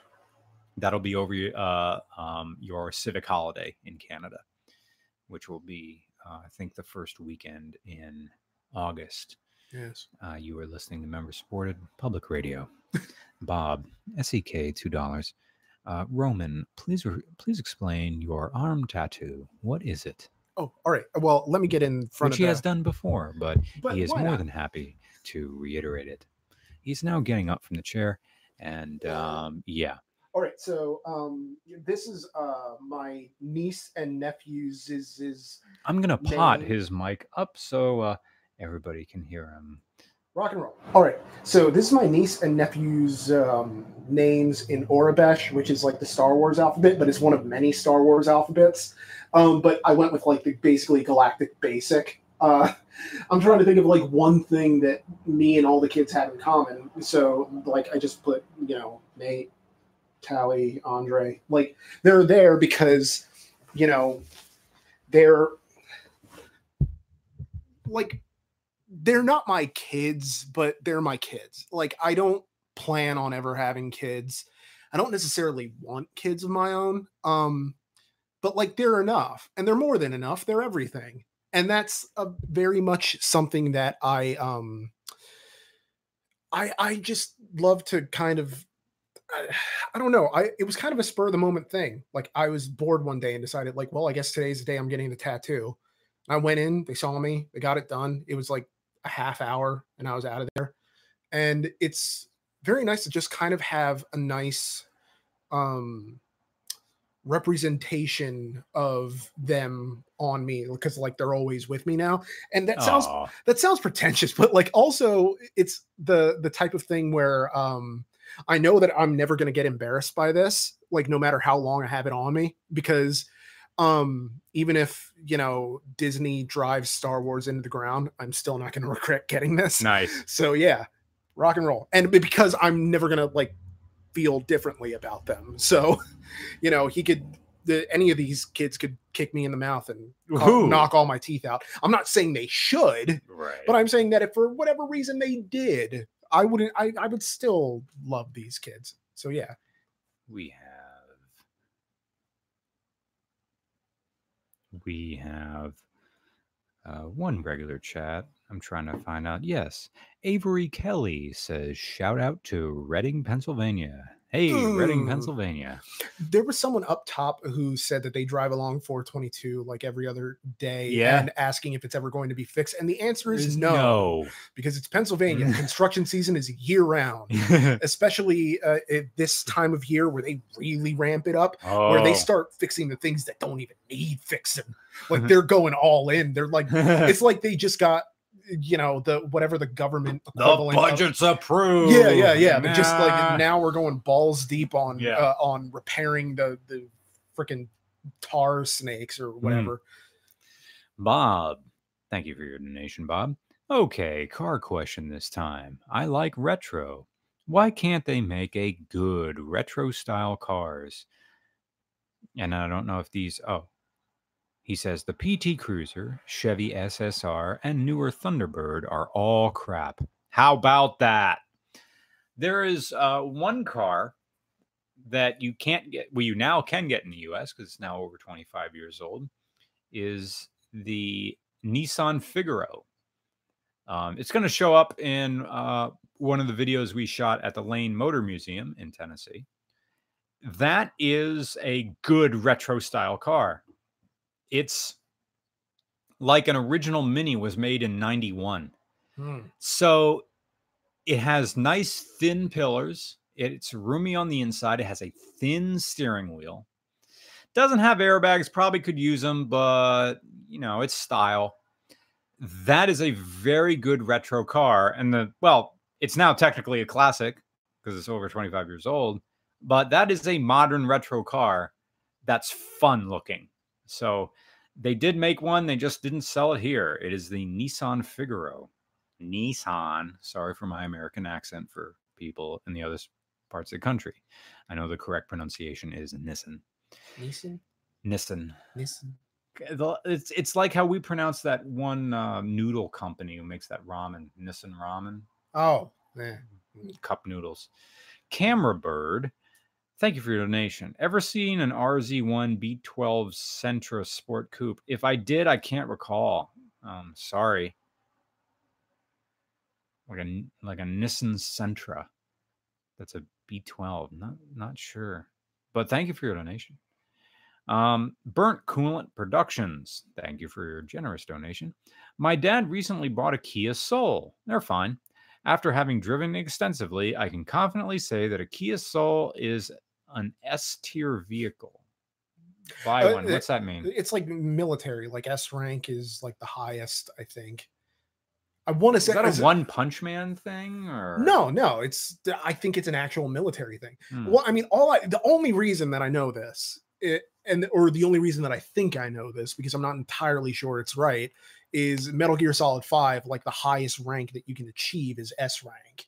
That'll be over your, uh, um, your civic holiday in Canada, which will be, uh, I think, the first weekend in August. Yes. Uh, you are listening to member supported public radio. Bob, SEK, two dollars. Uh, Roman, please re- please explain your arm tattoo. What is it? Oh, all right. Well, let me get in front Which of he the, has done before, but, but he is more not? than happy to reiterate it. He's now getting up from the chair, and um, yeah, All right, so um, this is uh, my niece and nephew's is is I'm gonna pot Man. his mic up so uh, everybody can hear him. rock and roll. All right, so this is my niece and nephew's um, names in Aurebesh, which is like the Star Wars alphabet, but it's one of many Star Wars alphabets. Um, but I went with like the basically galactic basic. Uh, I'm trying to think of like one thing that me and all the kids have in common. So like I just put you know Nate, Tally, Andre. Like they're there because you know they're like they're not my kids, but they're my kids. Like I don't plan on ever having kids. I don't necessarily want kids of my own. Um but like they're enough and they're more than enough. They're everything. And that's a very much something that I um I I just love to kind of I, I don't know. I it was kind of a spur of the moment thing. Like I was bored one day and decided like, well, I guess today's the day I'm getting the tattoo. I went in, they saw me, they got it done. It was like a half hour and I was out of there. And it's very nice to just kind of have a nice um representation of them on me because like they're always with me now. And that sounds Aw. that sounds pretentious, but like also it's the the type of thing where um I know that I'm never going to get embarrassed by this. like no matter how long I have it on me because um even if you know Disney drives Star Wars into the ground, I'm still not going to regret getting this. Nice. So yeah, rock and roll. And because I'm never going to like feel differently about them. So, you know, he could the, any of these kids could kick me in the mouth and knock all my teeth out. I'm not saying they should, Right. but I'm saying that if for whatever reason they did, I wouldn't I, I would still love these kids. So yeah. we have we have uh, one regular chat. I'm trying to find out. Yes, Avery Kelly says, "Shout out to Reading, Pennsylvania." Hey, Reading, Pennsylvania. There was someone up top who said that they drive along 422 like every other day Yeah. and asking if it's ever going to be fixed. And the answer is Is no, because it's Pennsylvania. Construction season is year round. especially uh, at this time of year where they really ramp it up, where oh. they start fixing the things that don't even need fixing. Like they're going all in. They're like, it's like they just got, you know, the whatever the government the equivalent of- budget's approved. yeah, yeah, yeah. But just like now we're going balls deep on Yeah. uh, on repairing the the freaking tar snakes or whatever. Bob, thank you for your donation, Bob. Okay, car question this time. I like retro. Why can't they make a good retro style cars? And I don't know if these. Oh, he says the PT Cruiser, Chevy SSR, and newer Thunderbird are all crap. How about that? There is uh, one car that you can't get, well, you now can get in the US because it's now over 25 years old, is the Nissan Figaro. Um, it's going to show up in uh, one of the videos we shot at the Lane Motor Museum in Tennessee. That is a good retro style car. It's like an original Mini was made in 91. Hmm. So it has nice thin pillars. It's roomy on the inside. It has a thin steering wheel. Doesn't have airbags, probably could use them, but you know, it's style. That is a very good retro car. And the well, it's now technically a classic because it's over 25 years old, but that is a modern retro car that's fun looking. So they did make one, they just didn't sell it here. It is the Nissan Figaro. Nissan. Sorry for my American accent for people in the other parts of the country. I know the correct pronunciation is Nissan. Nissan, Nissan. Nissan. It's it's like how we pronounce that one uh, noodle company who makes that ramen, Nissin Ramen Oh, yeah. cup noodles. Camera Bird, thank you for your donation. Ever seen an RZ1 B12 Sentra Sport Coupe? If I did, I can't recall. Um, sorry. Like a like a Nissan Sentra. That's a B12. Not not sure. But thank you for your donation. Um, Burnt Coolant Productions. Thank you for your generous donation. My dad recently bought a Kia Soul. They're fine. After having driven extensively, I can confidently say that a Kia Soul is an S tier vehicle. Buy Uh, one. uh, What's that mean? It's like military. Like S rank is like the highest, I think. I want to Is say that is a it- one punch man thing or No, no, it's I think it's an actual military thing. Hmm. Well, I mean, all I the only reason that I know this, it, and or the only reason that I think I know this because I'm not entirely sure it's right, is Metal Gear Solid Five. Like the highest rank that you can achieve is S rank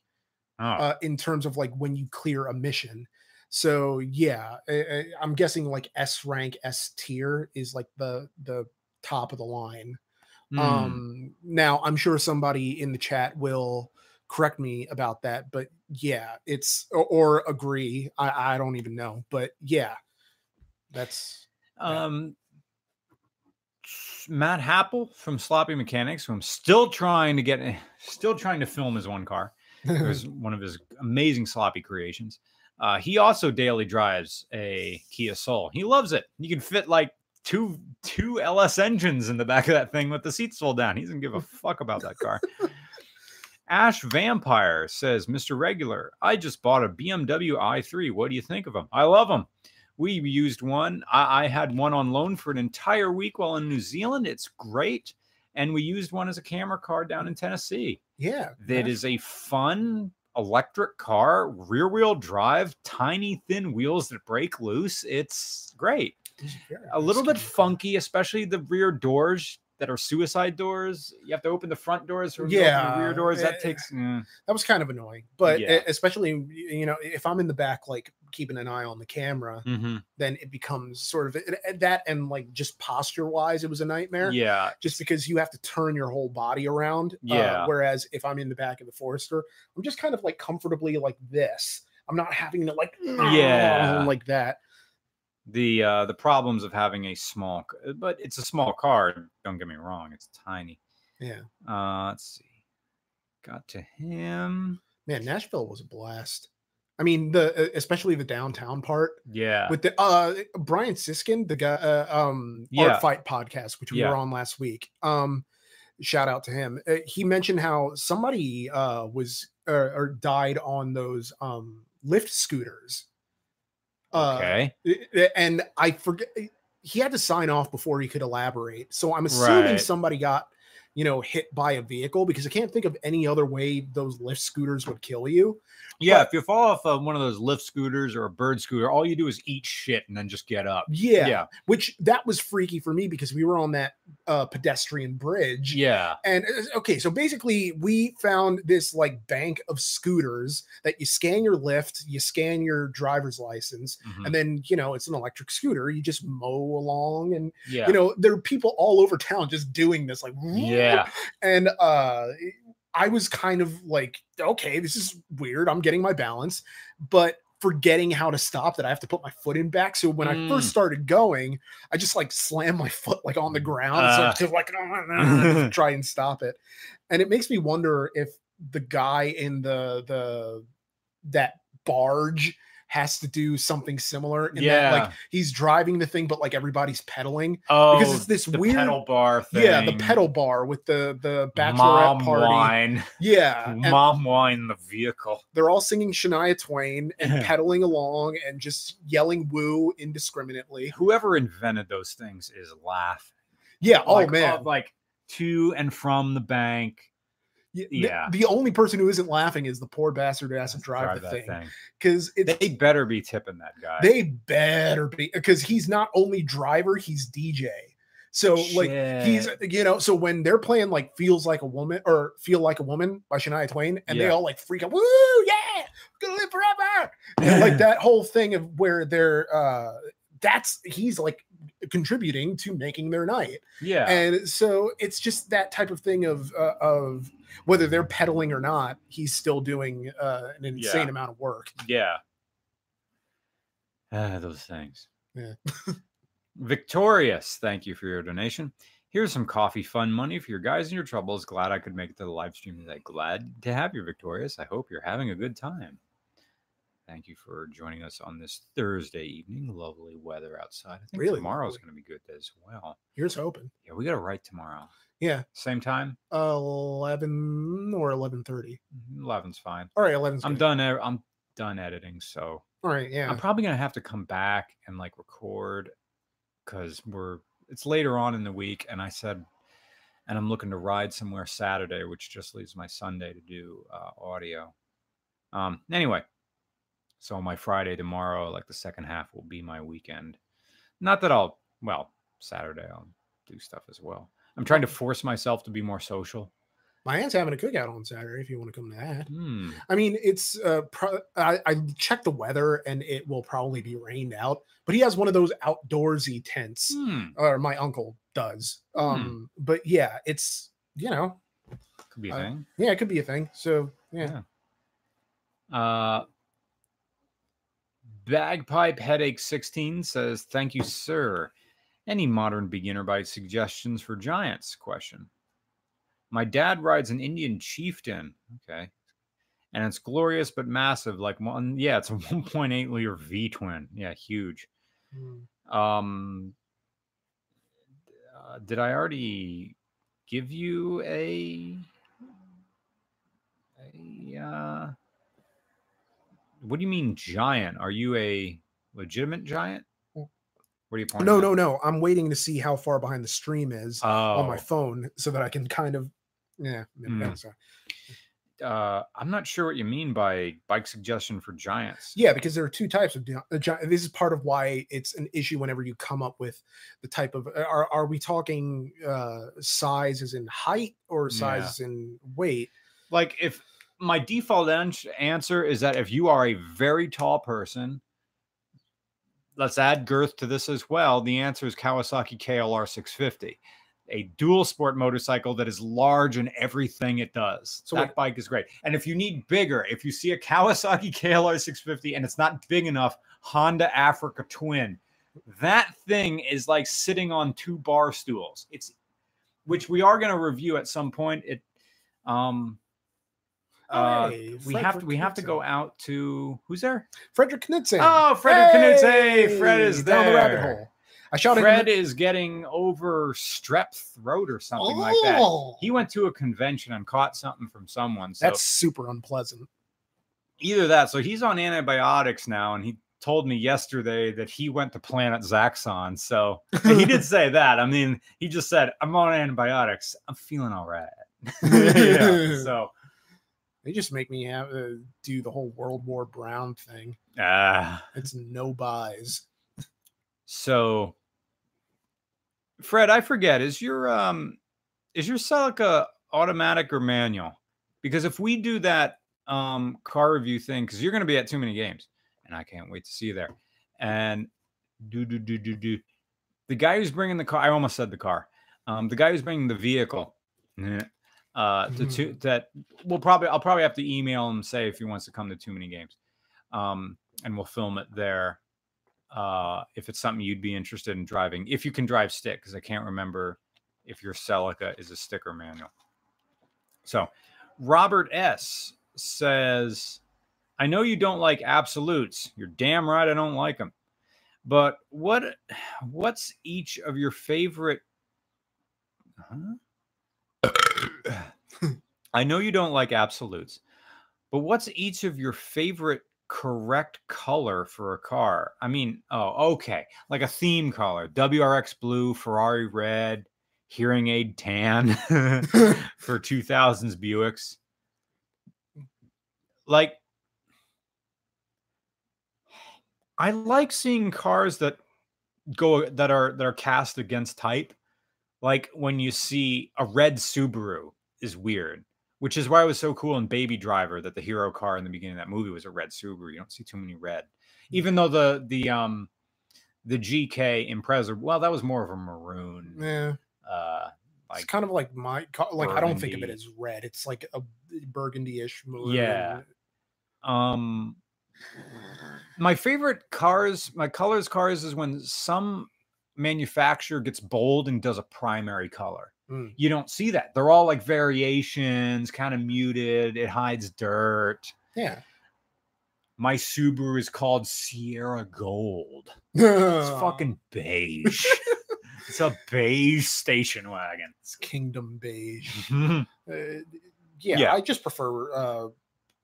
Oh, uh, in terms of like when you clear a mission. So yeah, I, I- I'm guessing like S rank, S tier is like the the top of the line. hmm. Um, now I'm sure somebody in the chat will correct me about that, but yeah, it's or, or agree. I, I don't even know, but yeah, that's yeah. Um, Matt Happel from Sloppy Mechanics, who I'm still trying to get, still trying to film his one car. It was one of his amazing sloppy creations. Uh, he also daily drives a Kia Soul. He loves it. You can fit like two two LS engines in the back of that thing with the seats fold down. He doesn't give a fuck about that car. Ash Vampire says, Mr. Regular, I just bought a BMW i3. What do you think of them? I love them. We used one. I, I had one on loan for an entire week while in New Zealand. It's great. And we used one as a camera car down in Tennessee yeah. that is a fun electric car, rear wheel drive, tiny thin wheels that break loose. It's great. A little bit funky, especially the rear doors that are suicide doors. You have to open the front doors the Yeah, rear doors. That eh, takes mm, That was kind of annoying, but Yeah. especially you know if I'm in the back, like keeping an eye on the camera, mhm. then it becomes sort of it- it- that, and like just posture wise, it was a nightmare. yeah, Just because you have to turn your whole body around. uh, Yeah. whereas if I'm in the back of the Forester, I'm just kind of like comfortably like this. I'm not having to like Yeah. like that. The uh the problems of having a small but it's a small car don't get me wrong it's tiny Yeah, uh let's see got to him man, Nashville was a blast. I mean, the especially the downtown part. yeah with the uh Brian Siskin, the guy uh, um Yeah. Art Fight podcast, which we Yeah. were on last week. Um shout out to him. Uh, he mentioned how somebody uh was or, or died on those um Lyft scooters. Uh okay i- and I forget he had to sign off before he could elaborate. So I'm assuming Right. somebody got you know hit by a vehicle because I can't think of any other way those Lyft scooters would kill you. yeah but- if you fall off of one of those Lyft scooters or a bird scooter all you do is eat shit and then just get up Yeah. yeah Which that was freaky for me because we were on that uh pedestrian bridge. yeah And uh, okay, so basically, we found this like bank of scooters that you scan your lift, you scan your driver's license, mhm, and then you know it's an electric scooter. You just mow along, and yeah you know there are people all over town just doing this, like yeah And uh, I was kind of like, okay, this is weird. I'm getting my balance, but forgetting how to stop that I have to put my foot in back. So when I Mm. first started going, I just like slammed my foot like on the ground so Uh. to like to try and stop it. And it makes me wonder if the guy in the the that barge has to do something similar. In that, like he's driving the thing, but like everybody's pedaling. oh because it's this weird- pedal bar thing Yeah, the pedal bar with the the bachelorette mom party. wine Yeah, mom wine the vehicle they're all singing Shania Twain and pedaling along and just yelling "woo" indiscriminately. whoever invented those things is laughing Yeah. Oh man. uh, like to and from the bank. Y- the- yeah. The, only person who isn't laughing is the poor bastard who has to drive, the thing because They better be tipping that guy. they better be because he's not only driver, he's DJ. So like he's you know so when they're playing like feels like a woman or feel like a woman by Shania Twain and they all like freak out woo yeah gonna live forever and like that whole thing of where they're uh that's he's like contributing to making their night yeah. and so it's just that type of thing of uh, of whether they're pedaling or not he's still doing uh, an insane Yeah. amount of work yeah. Ah, those things. Yeah. Victorious, thank you for your donation. Here's some coffee fun money for your guys and your troubles. Glad I could make it to the live stream today. Glad to have you, Victorious. I hope you're having a good time. Thank you for joining us on this Thursday evening. Lovely weather outside. I think Really tomorrow's going to be good as well. here's hoping Yeah, we got to write tomorrow. yeah Same time. 11 or 11.30 11's fine. all right 11 I'm done. I'm done editing, so all right yeah I'm probably gonna have to come back and like record because we're it's later on in the week, and I said, and I'm looking to ride somewhere Saturday, which just leaves my Sunday to do uh, audio. Um. Anyway, so my Friday tomorrow, like the second half, will be my weekend. Not that I'll well Saturday I'll do stuff as well. I'm trying to force myself to be more social. my aunt's having a cookout on saturday if you want to come to that Hmm. I mean, it's uh, pro- I, I checked the weather and it will probably be rained out, but he has one of those outdoorsy tents, Hmm. or my uncle does. Um, but yeah, it's you know, Could be a Uh, thing. yeah, it could be a thing. So yeah, Yeah. Uh, Bagpipe Headache 16 says, Thank you, sir. Any modern beginner bite suggestions for giants? Question. My dad rides an Indian chieftain. Okay. And it's glorious but massive. Like one, yeah, it's a 1.8 liter V twin. Yeah, huge. Mm. Um, uh, did I already give you a a uh, what do you mean giant? Are you a legitimate giant? What are you pointing? no, at? no, no. I'm waiting to see how far behind the stream is Oh, on my phone so that I can kind of yeah. Mm. uh, I'm not sure what you mean by bike suggestion for giants. Yeah, because there are two types of gi- uh, gi- this is part of why it's an issue whenever you come up with the type of are are we talking uh size as in height or size Yeah. as in weight? Like if my default ans- answer is that if you are a very tall person, let's add girth to this as well. The answer is Kawasaki KLR 650, a dual sport motorcycle that is large in everything it does. So that what- bike is great. And if you need bigger, if you see a Kawasaki KLR 650 and it's not big enough, Honda Africa Twin, that thing is like sitting on two bar stools. It's which we are going to review at some point. It um uh, Hey, we have to we have to go out to who's there? Frederick Knudsen. Oh, Frederick Knudsen. Fred is down the rabbit hole. I shot him Fred is getting over strep throat or something like that. Oh, He went to a convention and caught something from someone. So that's super unpleasant. either that. So he's on antibiotics now, and he told me yesterday that he went to Planet Zaxxon. So he did say that. I mean, he just said, "I'm on antibiotics. I'm feeling all right." yeah. So They just make me have, uh, do the whole World War Brown thing. ah. It's no buys. So, Fred, I forget is your um is your Celica automatic or manual? Because if we do that um car review thing, because you're going to be at too many games, and I can't wait to see you there. And do do do do do. The guy who's bringing the car, I almost said the car. Um, the guy who's bringing the vehicle, uh, to two that we'll probably I'll probably have to email him say if he wants to come to too many games, um, and we'll film it there uh, if it's something you'd be interested in driving, if you can drive stick, because I can't remember if your Celica is a stick or manual. So, Robert S says, I know you don't like absolutes. You're damn right I don't like them. But what what's each of your favorite Huh? I know you don't like absolutes, but what's each of your favorite correct color for a car? I mean, oh, okay, like a theme color: WRX blue, Ferrari red, hearing aid tan for 2000s Buicks. Like, I like seeing cars that go that are that are cast against type. Like when you see a red Subaru is weird, which is why it was so cool in Baby Driver that the hero car in the beginning of that movie was a red Subaru. You don't see too many red, even though the the um the GK Impreza, well, that was more of a maroon. Yeah, Uh, it's kind of like my like I don't think of it as red. It's like a burgundy-ish maroon. Yeah. um my favorite cars my colors cars is when some manufacturer gets bold and does a primary color Mm. you don't see that they're all like variations kind of muted it hides dirt Yeah. my subaru is called sierra gold it's fucking beige it's a beige station wagon It's Kingdom beige. Mhm. Uh, yeah, Yeah. I just prefer uh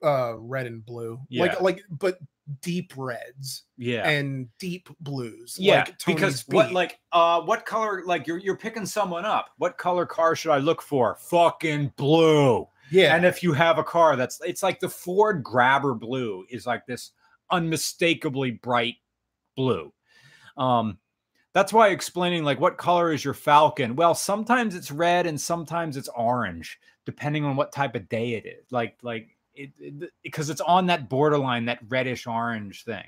uh red and blue. Yeah. Like like but deep reds yeah and deep blues. Yeah, like because what like uh what color like you're you're picking someone up. What color car should I look for? Fucking blue. yeah, And if you have a car that's it's like the Ford Grabber blue is like this unmistakably bright blue. Um that's why explaining like what color is your Falcon? Well, sometimes it's red and sometimes it's orange, depending on what type of day it is. Like like it, it because it's on that borderline, that reddish orange thing.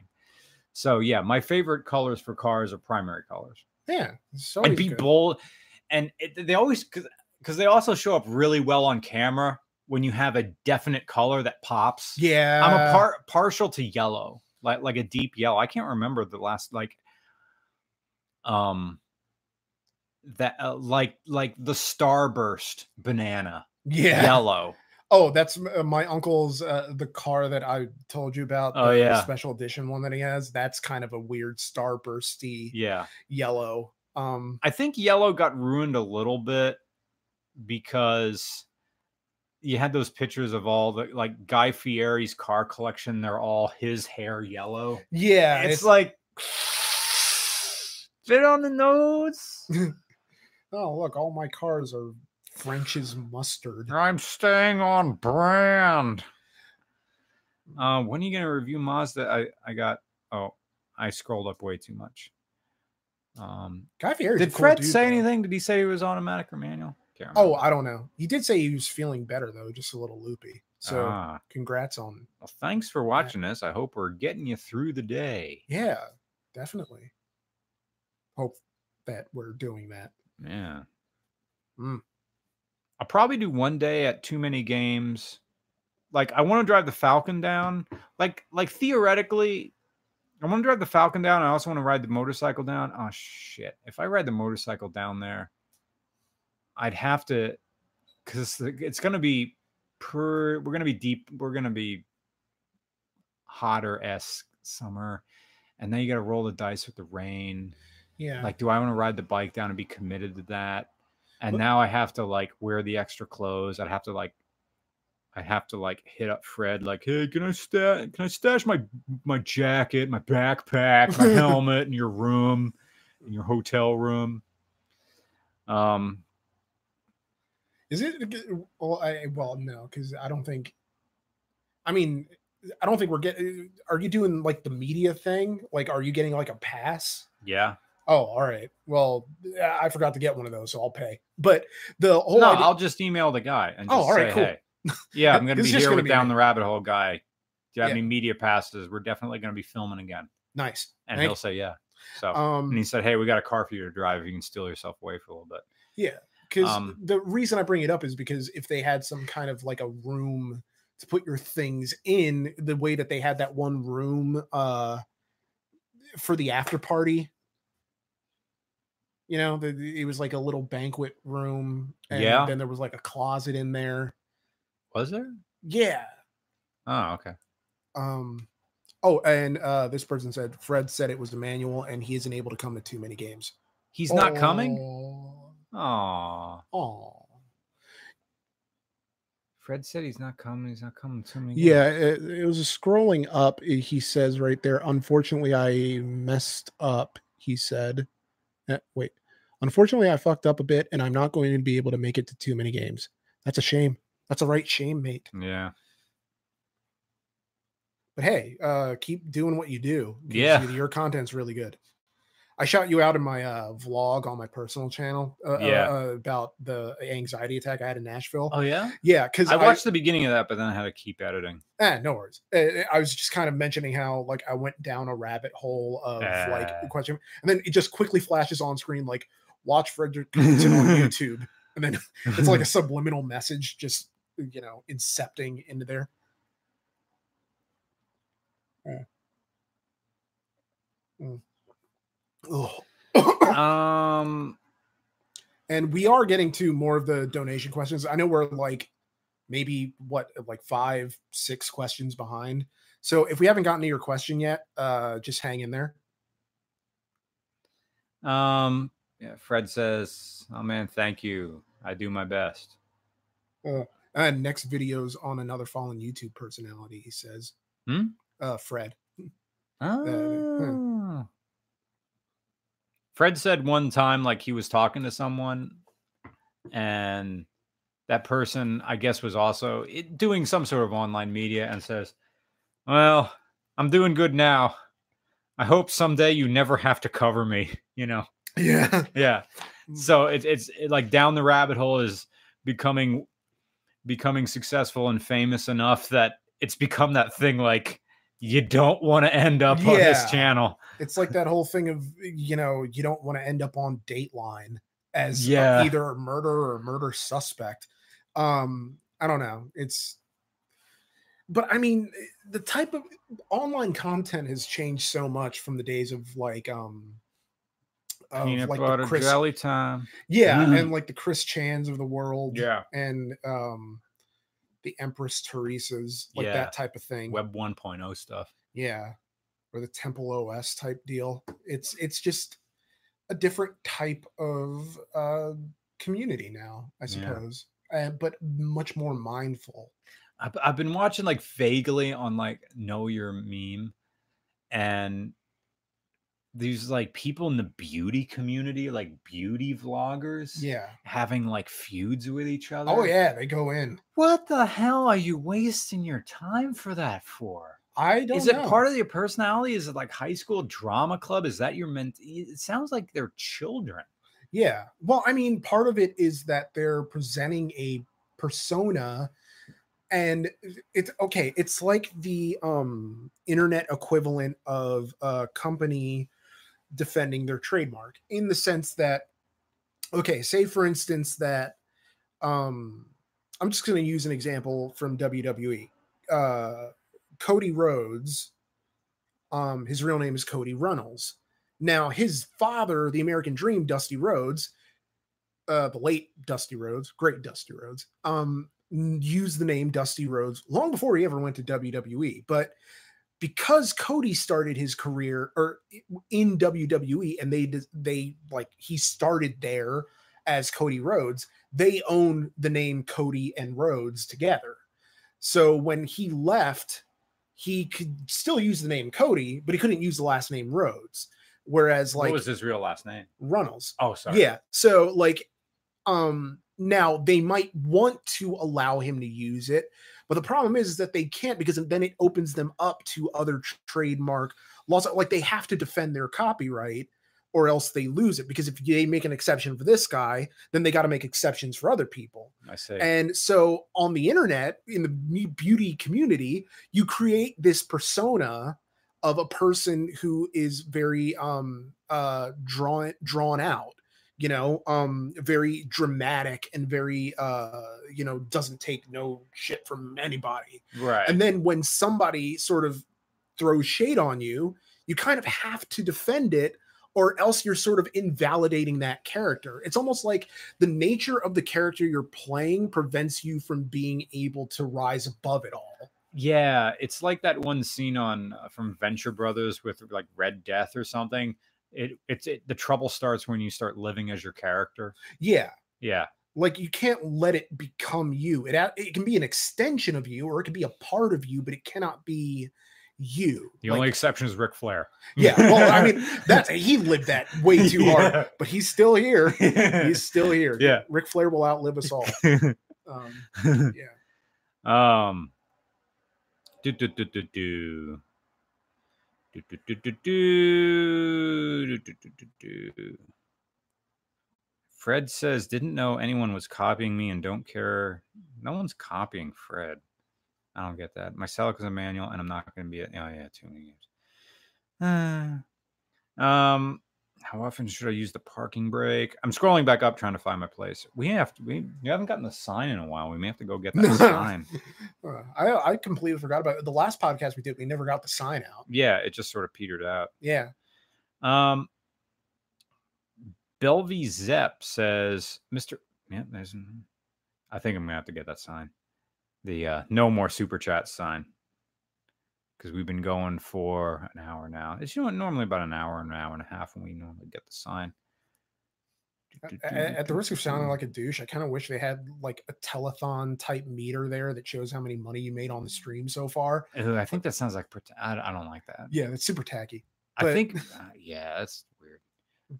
So yeah, my favorite colors for cars are primary colors. yeah, so and be bold, and it, they always because they also show up really well on camera when you have a definite color that pops. Yeah, I'm a par- partial to yellow, like like a deep yellow. I can't remember the last like um that uh, like like the starburst banana yeah. yellow. Oh, that's uh, my uncle's uh, the car that I told you about. Oh, the yeah. special edition one that he has. That's kind of a weird starbursty Yeah. yellow. Um, I think yellow got ruined a little bit because you had those pictures of all the like Guy Fieri's car collection. They're all his hair yellow. yeah, it's, like fit on the nose. oh look, all my cars are French's mustard. I'm staying on brand. Uh, when are you gonna review Mazda? I I got. Oh, I scrolled up way too much. Um, Guy Fieri's did cool Fred dude, say though. anything? Did he say he was automatic or manual? Oh. I don't know. He did say he was feeling better though, just a little loopy. So Ah, congrats on well, thanks for watching this. I hope we're getting you through the day. yeah, definitely. Hope that we're doing that. Yeah. Mm. I'll probably do one day at too many games. Like I want to drive the Falcon down. Like like theoretically, I want to drive the Falcon down. I also want to ride the motorcycle down. Oh shit! If I ride the motorcycle down there, I'd have to, because it's gonna be per. We're gonna be deep. We're gonna be hotter esque summer, and then you got to roll the dice with the rain Yeah. like do i want to ride the bike down and be committed to that and now i have to like wear the extra clothes i'd have to like i have to like hit up fred like hey can i stash can i stash my my jacket my backpack my helmet in your room in your hotel room um Is it well? I well no, because I don't think. I mean, I don't think we're getting. Are you doing like the media thing? Like, are you getting like a pass? yeah Oh, all right. Well, I forgot to get one of those, so I'll pay. But the whole no idea- i'll just email the guy and Oh, all right, say, cool. hey yeah i'm gonna be just here with be down me. the rabbit hole guy do you have Yeah. any media passes we're definitely gonna be filming again nice. and Thank- he'll say yeah so um, and he said, "Hey, we got a car for you to drive. You can steal yourself away for a little bit." yeah, because um, the reason I bring it up is because if they had some kind of like a room to put your things in, the way that they had that one room uh for the after party. You know, the, the- it was like a little banquet room, and Yeah. then there was like a closet in there. Was there? Yeah, Oh, okay. Um, oh, and uh, this person said Fred said it was the manual, and he isn't able to come to too many games. He's not coming. Oh, Oh. Fred said he's not coming. He's not coming to me. Yeah, it, it was a scrolling up. He says right there. Unfortunately, I messed up. He said, Eh, "Wait, unfortunately, I fucked up a bit, and I'm not going to be able to make it to too many games. That's a shame. That's a right shame, mate. Yeah. But hey, uh, keep doing what you do. Yeah. your content's really good. I shot you out in my uh, vlog on my personal channel uh, uh, Yeah. uh, about the anxiety attack I had in Nashville. Oh yeah. yeah, because I watched the beginning of that, but then I had to keep editing. Eh, no worries. Uh, I was just kind of mentioning how like I went down a rabbit hole of Ah. like question, and then it just quickly flashes on screen like watch Frederick Clinton on YouTube, and then it's like a subliminal message just you know incepting into there. Yeah. Mm. Um. and we are getting to more of the donation questions. I know we're like maybe what like five, six questions behind. So if we haven't gotten to your question yet, uh just hang in there. Um. Yeah. Fred says, "Oh man, thank you. I do my best." And next video's on another fallen YouTube personality, he says. Hmm? Uh Fred. Oh. Fred said one time, like he was talking to someone, and that person, I guess, was also doing some sort of online media and says, Well, I'm doing good now. I hope someday you never have to cover me, you know? Yeah. Yeah. Mm. So it, it's it, like down the rabbit hole is becoming becoming successful and famous enough that it's become that thing like you don't want to end up on this channel. It's like that whole thing of you know, you don't want to end up on Dateline as uh, Yeah. either a murder or murder suspect. Um, I don't know. It's but I mean the type of online content has changed so much from the days of like um of Peanut like the butter Chris, jelly time. yeah, Mhm. and like the Chris Chans of the world, Yeah. and um the Empress Theresa's, like Yeah. that type of thing. Web 1.0 stuff. Yeah. Or the Temple OS type deal. It's it's just a different type of uh community now, I Yeah. suppose. Uh, but much more mindful. I've, I've been watching like vaguely on like Know Your Meme, and these like people in the beauty community, like beauty vloggers, Yeah. having like feuds with each other. Oh yeah, they go in. What the hell are you wasting your time for that for? I don't Is it know. part of your personality? Is it like high school drama club? Is that your ment? It sounds like they're children. Yeah. Well, I mean, part of it is that they're presenting a persona and it's okay, it's like the um internet equivalent of a company defending their trademark in the sense that okay, say for instance that um I'm just going to use an example from WWE. Uh Cody Rhodes um his real name is Cody Runnels. Now, his father, the American Dream, Dusty Rhodes, uh, the late Dusty Rhodes, great Dusty Rhodes, um, used the name Dusty Rhodes long before he ever went to WWE. But because Cody started his career or in WWE, and they they like he started there as Cody Rhodes, they own the name Cody and Rhodes together. So when he left, he could still use the name Cody, but he couldn't use the last name Rhodes. Whereas like what was his real last name? Runnels, Oh, sorry. yeah. So like um now they might want to allow him to use it, but the problem is, is that they can't because then it opens them up to other tr- trademark laws. Like they have to defend their copyright or else they lose it. Because if they make an exception for this guy, then they got to make exceptions for other people. I see. And so on the internet, in the me- beauty community, you create this persona of a person who is very um uh drawn drawn out, you know, um very dramatic and very uh you know doesn't take no shit from anybody. right. And then when somebody sort of throws shade on you, you kind of have to defend it or else you're sort of invalidating that character. It's almost like the nature of the character you're playing prevents you from being able to rise above it all. Yeah, it's like that one scene on uh, from Venture Brothers with like Red Death or something. It it's it, the trouble starts when you start living as your character. Yeah. Yeah, Like you can't let it become you. It it can be an extension of you or it can be a part of you, but it cannot be you. the Like, only exception is Ric Flair. yeah, well, I mean, that's he lived that way too hard, but he's still here. He's still here. Yeah. Ric Flair will outlive us all. Um, yeah. um. Do do do do do. Fred says, didn't know anyone was copying me and don't care. No one's copying Fred. I don't get that. My Celica is a manual and I'm not going to be at, oh, yeah, too many games. Uh, um, how often should I use the parking brake? I'm scrolling back up trying to find my place. We have to, we, we haven't gotten the sign in a while. We may have to go get that sign. Uh, I I completely forgot about it. The last podcast we did, we never got the sign out. Yeah, it just sort of petered out. Yeah. Um, Belvy Zepp says, Mr. Yeah, there's. I think I'm gonna have to get that sign. The uh, no more super chat sign. Because we've been going for an hour now. It's you know normally about an hour, and an hour and a half when we normally get the sign. A- a- At the risk of sounding like a douche, I kind of wish they had like a telethon type meter there that shows how many money you made on the stream so far. I think that sounds like I, don't like that. Yeah, that's super tacky. I think uh, yeah, that's weird.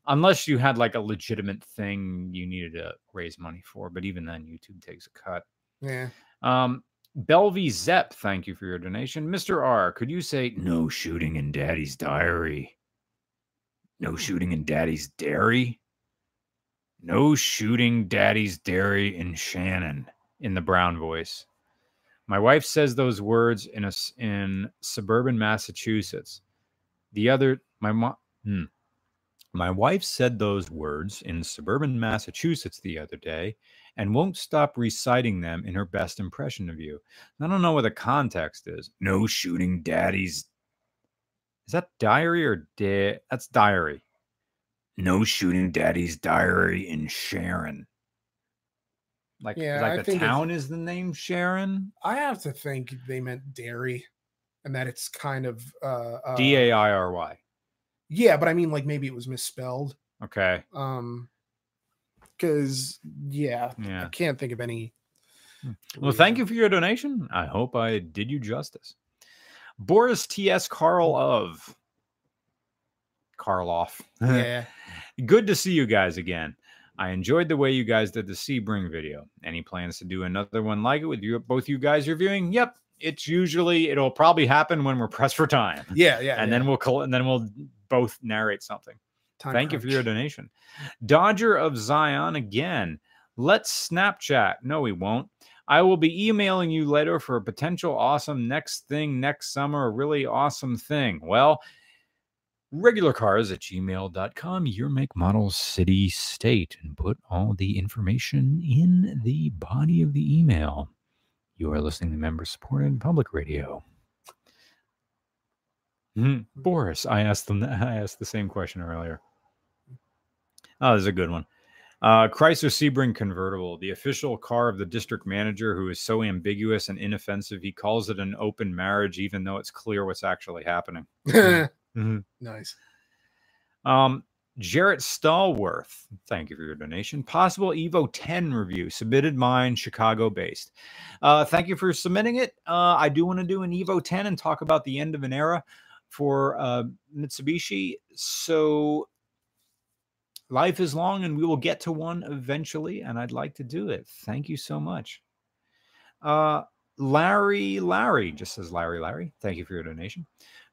Unless you had like a legitimate thing you needed to raise money for, but even then, YouTube takes a cut. Yeah. Um, Belvy Zepp, thank you for your donation. Mr. R, could you say no shooting in Daddy's diary? No shooting in Daddy's dairy? No shooting Daddy's dairy in Shannon in the brown voice. My wife says those words in a in suburban Massachusetts. The other my mom hmm. My wife said those words in suburban Massachusetts the other day and won't stop reciting them in her best impression of you. I don't know what the context is. No shooting daddy's. Is that diary or da- That's diary. No shooting daddy's diary in Sharon. Like, Yeah, I like the think town is the name Sharon? I have to think they meant dairy and that it's kind of uh, uh D A I R Y. Yeah, but I mean like maybe it was misspelled. Okay. Um because yeah, I can't think of any. Hmm. Well, thank you for your donation. I hope I did you justice. Boris T.S. Carl of Karloff. Yeah. Good to see you guys again. I enjoyed the way you guys did the Sebring video. Any plans to do another one like it with you both you guys reviewing? Yep. It's usually it'll probably happen when we're pressed for time. Yeah, yeah. and yeah. then we'll call and then we'll both narrate something. Time Thank you for your donation. Dodger of Zion again. Let's Snapchat. No, we won't. I will be emailing you later for a potential awesome next thing next summer, a really awesome thing. Well, regular cars at gmail.com, your make, model, city, state, and put all the information in the body of the email. You are listening to member supported public radio. Hmm, Boris, I asked them. I asked the same question earlier. Oh, this is a good one. Uh, Chrysler Sebring convertible, the official car of the district manager, who is so ambiguous and inoffensive, he calls it an open marriage, even though it's clear what's actually happening. Mhm. nice. Um, Jarrett Stallworth, thank you for your donation. Possible Evo 10 review, submitted mine, Chicago based. Uh, thank you for submitting it. Uh, I do want to do an Evo 10 and talk about the end of an era for uh, Mitsubishi. So life is long and we will get to one eventually, and I'd like to do it. Thank you so much. Uh, Larry, Larry, just says Larry, Larry. Thank you for your donation.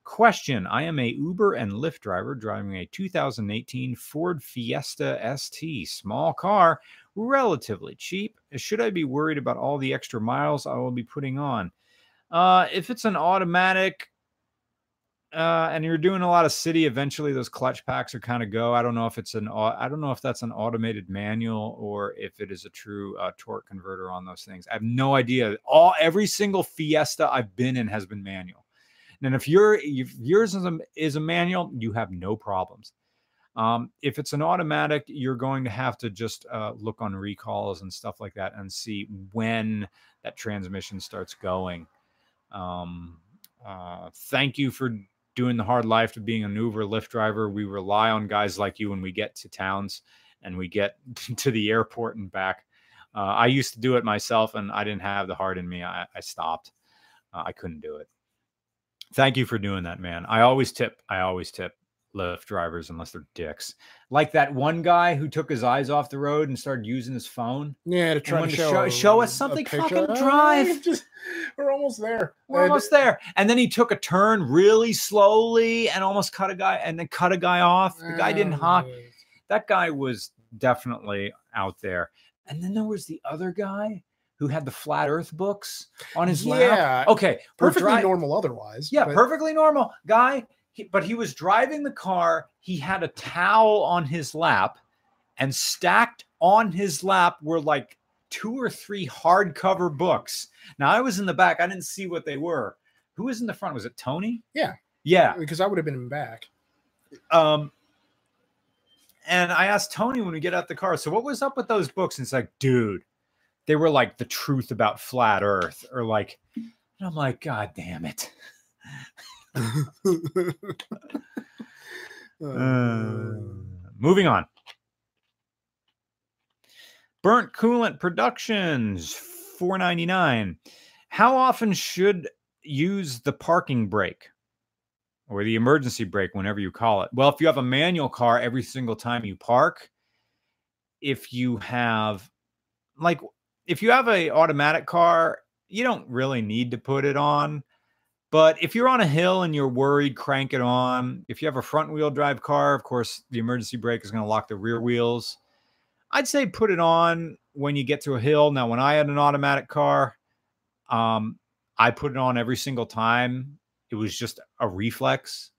Question I am a Uber and Lyft driver driving a 2018 Ford Fiesta ST, small car, relatively cheap. Should I be worried about all the extra miles I will be putting on? Uh, if it's an automatic, uh, and you're doing a lot of city, eventually those clutch packs are kind of go. I don't know if it's an, I don't know if that's an automated manual or if it is a true uh, torque converter on those things. I have no idea. All every single Fiesta I've been in has been manual. And if your if yours is a, is a manual, you have no problems. Um, if it's an automatic, you're going to have to just uh, look on recalls and stuff like that and see when that transmission starts going. Um, uh, thank you for doing the hard life of being an Uber Lyft driver. We rely on guys like you when we get to towns and we get to the airport and back. Uh, I used to do it myself and I didn't have the heart in me. I, I stopped. Uh, I couldn't do it. Thank you for doing that, man. I always tip. I always tip Lyft drivers unless they're dicks. Like that one guy who took his eyes off the road and started using his phone. Yeah, to try to show, show- show us something, fucking Ah, drive. just- we're almost there. We're And- almost there. And then he took a turn really slowly and almost cut a guy and then cut a guy off. The guy didn't honk. Uh, That guy was definitely out there. And then there was the other guy who had the flat earth books on his lap. Yeah, Okay. perfectly normal otherwise. Yeah, but- perfectly normal guy. He, but he was driving the car. He had a towel on his lap, and stacked on his lap were like two or three hardcover books. Now I was in the back. I didn't see what they were. Who was in the front? Was it Tony? Yeah. Yeah. because I would have been in back. Um, and I asked Tony when we get out the car, so what was up with those books? And it's like, dude, they were like the truth about flat Earth, or like, and I'm like, God damn it. Uh, moving on. Burnt Coolant Productions, 499. How often should use the parking brake or the emergency brake, whenever you call it? Well, if you have a manual car, every single time you park. If you have, like, if you have a automatic car, you don't really need to put it on. But if you're on a hill and you're worried, crank it on. If you have a front wheel drive car, of course, the emergency brake is going to lock the rear wheels. I'd say put it on when you get to a hill. Now, when I had an automatic car, um, I put it on every single time. It was just a reflex.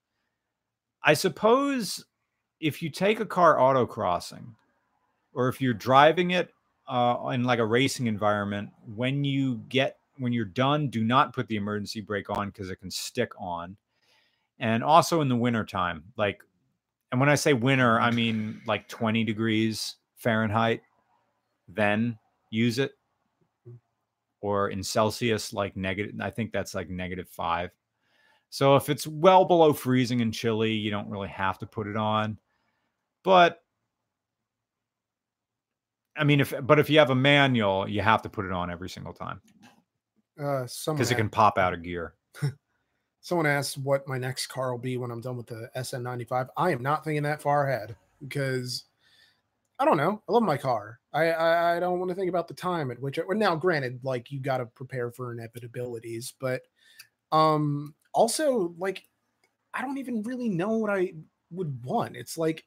I suppose if you take a car autocrossing or if you're driving it uh, in like a racing environment, when you get when you're done, do not put the emergency brake on because it can stick on. And also in the wintertime, like, and when I say winter, I mm-hmm. mean like 20 degrees Fahrenheit, then use it. Or in Celsius, like negative, I think that's like negative five. So if it's well below freezing and chilly, you don't really have to put it on. But I mean, if but if you have a manual, you have to put it on every single time Uh, because it can pop out of gear. Someone asked what my next car will be when I'm done with the SN95. I am not thinking that far ahead because I don't know. I love my car. I I, I don't want to think about the time at which. I, well, now, granted, like you got to prepare for inevitabilities, but um, also like I don't even really know what I would want. It's like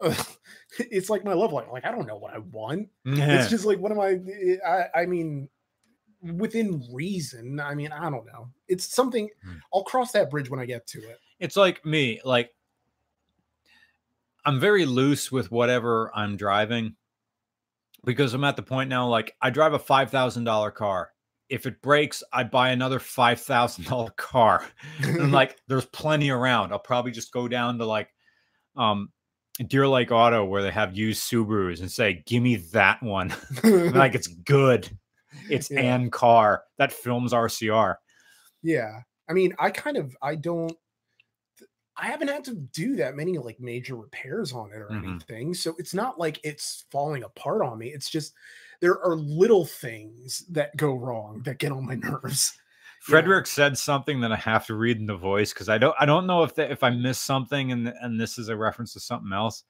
uh, it's like my love life. Like I don't know what I want. It's just like what am I? I I mean, within reason. I mean, I don't know. It's something. Hmm. I'll cross that bridge when I get to it. it's like me like i'm very loose with whatever i'm driving because i'm at the point now like i drive a $5000 car if it breaks i buy another $5000 car and like there's plenty around i'll probably just go down to like um deer lake auto where they have used subarus and say give me that one like it's good it's Yeah. an car that films rcr Yeah. I mean, I kind of I don't I haven't had to do that many like major repairs on it or Mhm. anything. So it's not like it's falling apart on me. It's just there are little things that go wrong that get on my nerves. Yeah. Frederick said something that I have to read in the voice because I don't I don't know if the, if I missed something and and this is a reference to something else.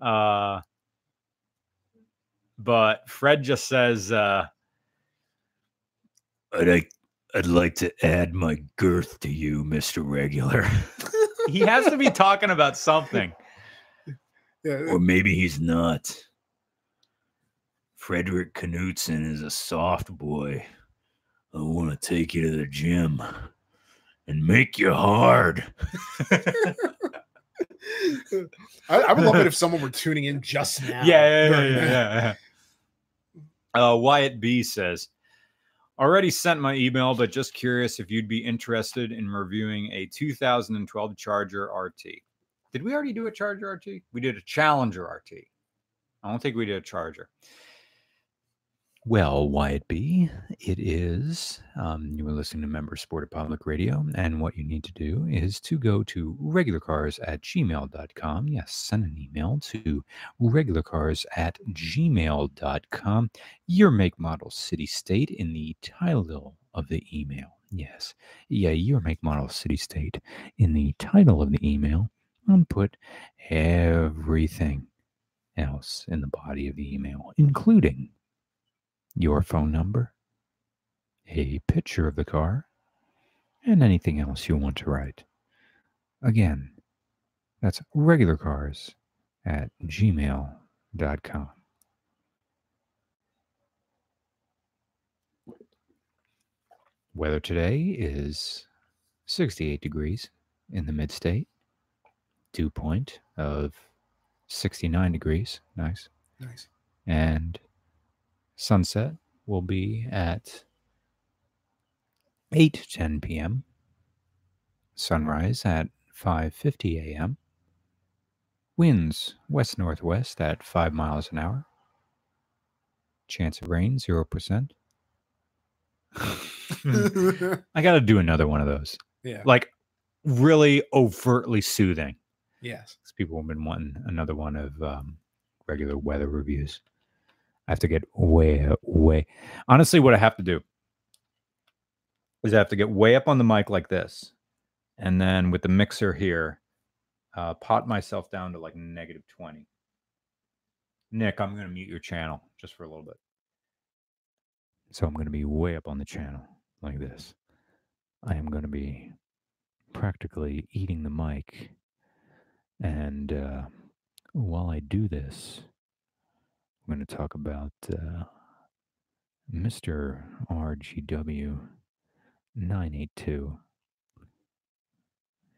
Uh but Fred just says uh I'd like I'd like to add my girth to you, Mr. Regular. he has to be talking about something. Yeah, Or maybe he's not. Fredrik Knudsen is a soft boy. I want to take you to the gym and make you hard. I, I would love it if someone were tuning in just now. yeah, yeah, yeah, during yeah, that. yeah, yeah. Uh, Wyatt B says, already sent my email, but just curious if you'd be interested in reviewing a 2012 Charger RT. Did we already do a Charger RT? We did a Challenger RT. I don't think we did a Charger. Well, Wyatt it is. Um, you were listening to Member Sport of Public Radio, and what you need to do is to go to regularcars at gmail.com. Yes, send an email to regularcars at gmail.com. Your make, model, city, state in the title of the email. Yes, yeah, your make, model, city, state in the title of the email, and put everything else in the body of the email, including your phone number, a picture of the car, and anything else you want to write. Again, that's regularcars at gmail.com. Weather today is 68 degrees in the mid state, dew point of 69 degrees. Nice. Nice. And sunset will be at 8:10 p.m. Sunrise at 5:50 a.m. Winds west northwest at 5 miles an hour. Chance of rain 0%. I got to do another one of those. yeah. Like really overtly soothing. Yes. people have been wanting another one of um, regular weather reviews. I have to get way, way. Honestly, what I have to do is I have to get way up on the mic like this, and then with the mixer here, uh, pot myself down to like negative twenty. Nick, I'm going to mute your channel just for a little bit. So I'm going to be way up on the channel like this. I am going to be practically eating the mic and uh, while I do this, I'm going to talk about uh, Mr. RGW 982.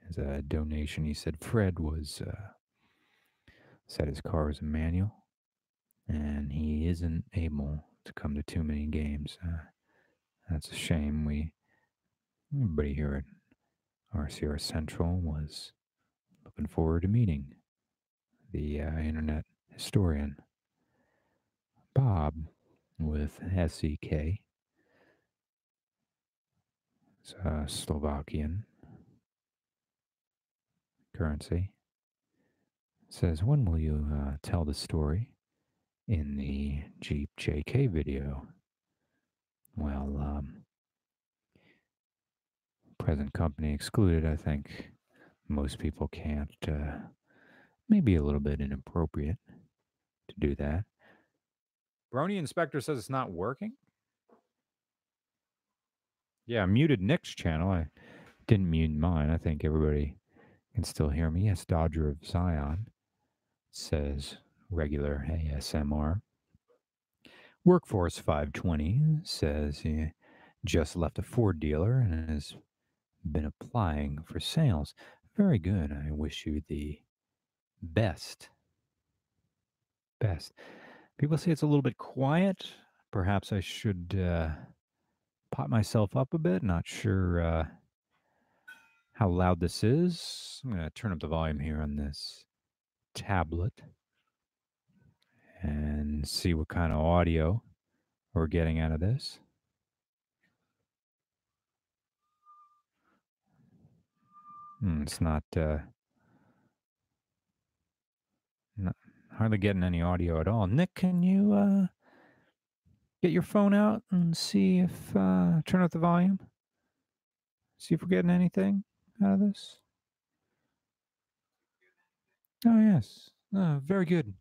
As a donation, he said Fred was uh, said his car was a manual, and he isn't able to come to too many games. Uh, that's a shame. We everybody here at RCR Central was looking forward to meeting the uh, internet historian Bob with SEK. It's a Slovakian currency. says, when will you uh, tell the story in the Jeep JK video? Well, um, present company excluded. I think most people can't. Uh, maybe a little bit inappropriate to do that. Brony Inspector says it's not working. Yeah, I muted Nick's channel. I didn't mute mine. I think everybody can still hear me. Yes, Dodger of Zion says regular ASMR. Workforce 520 says he just left a Ford dealer and has been applying for sales. Very good. I wish you the best. Best. People say it's a little bit quiet. Perhaps I should uh, pot myself up a bit. Not sure uh, how loud this is. I'm going to turn up the volume here on this tablet and see what kind of audio we're getting out of this. Hmm, it's not, uh, not hardly getting any audio at all. Nick, can you uh, get your phone out and see if uh, turn up the volume? See if we're getting anything out of this. Oh yes, very good,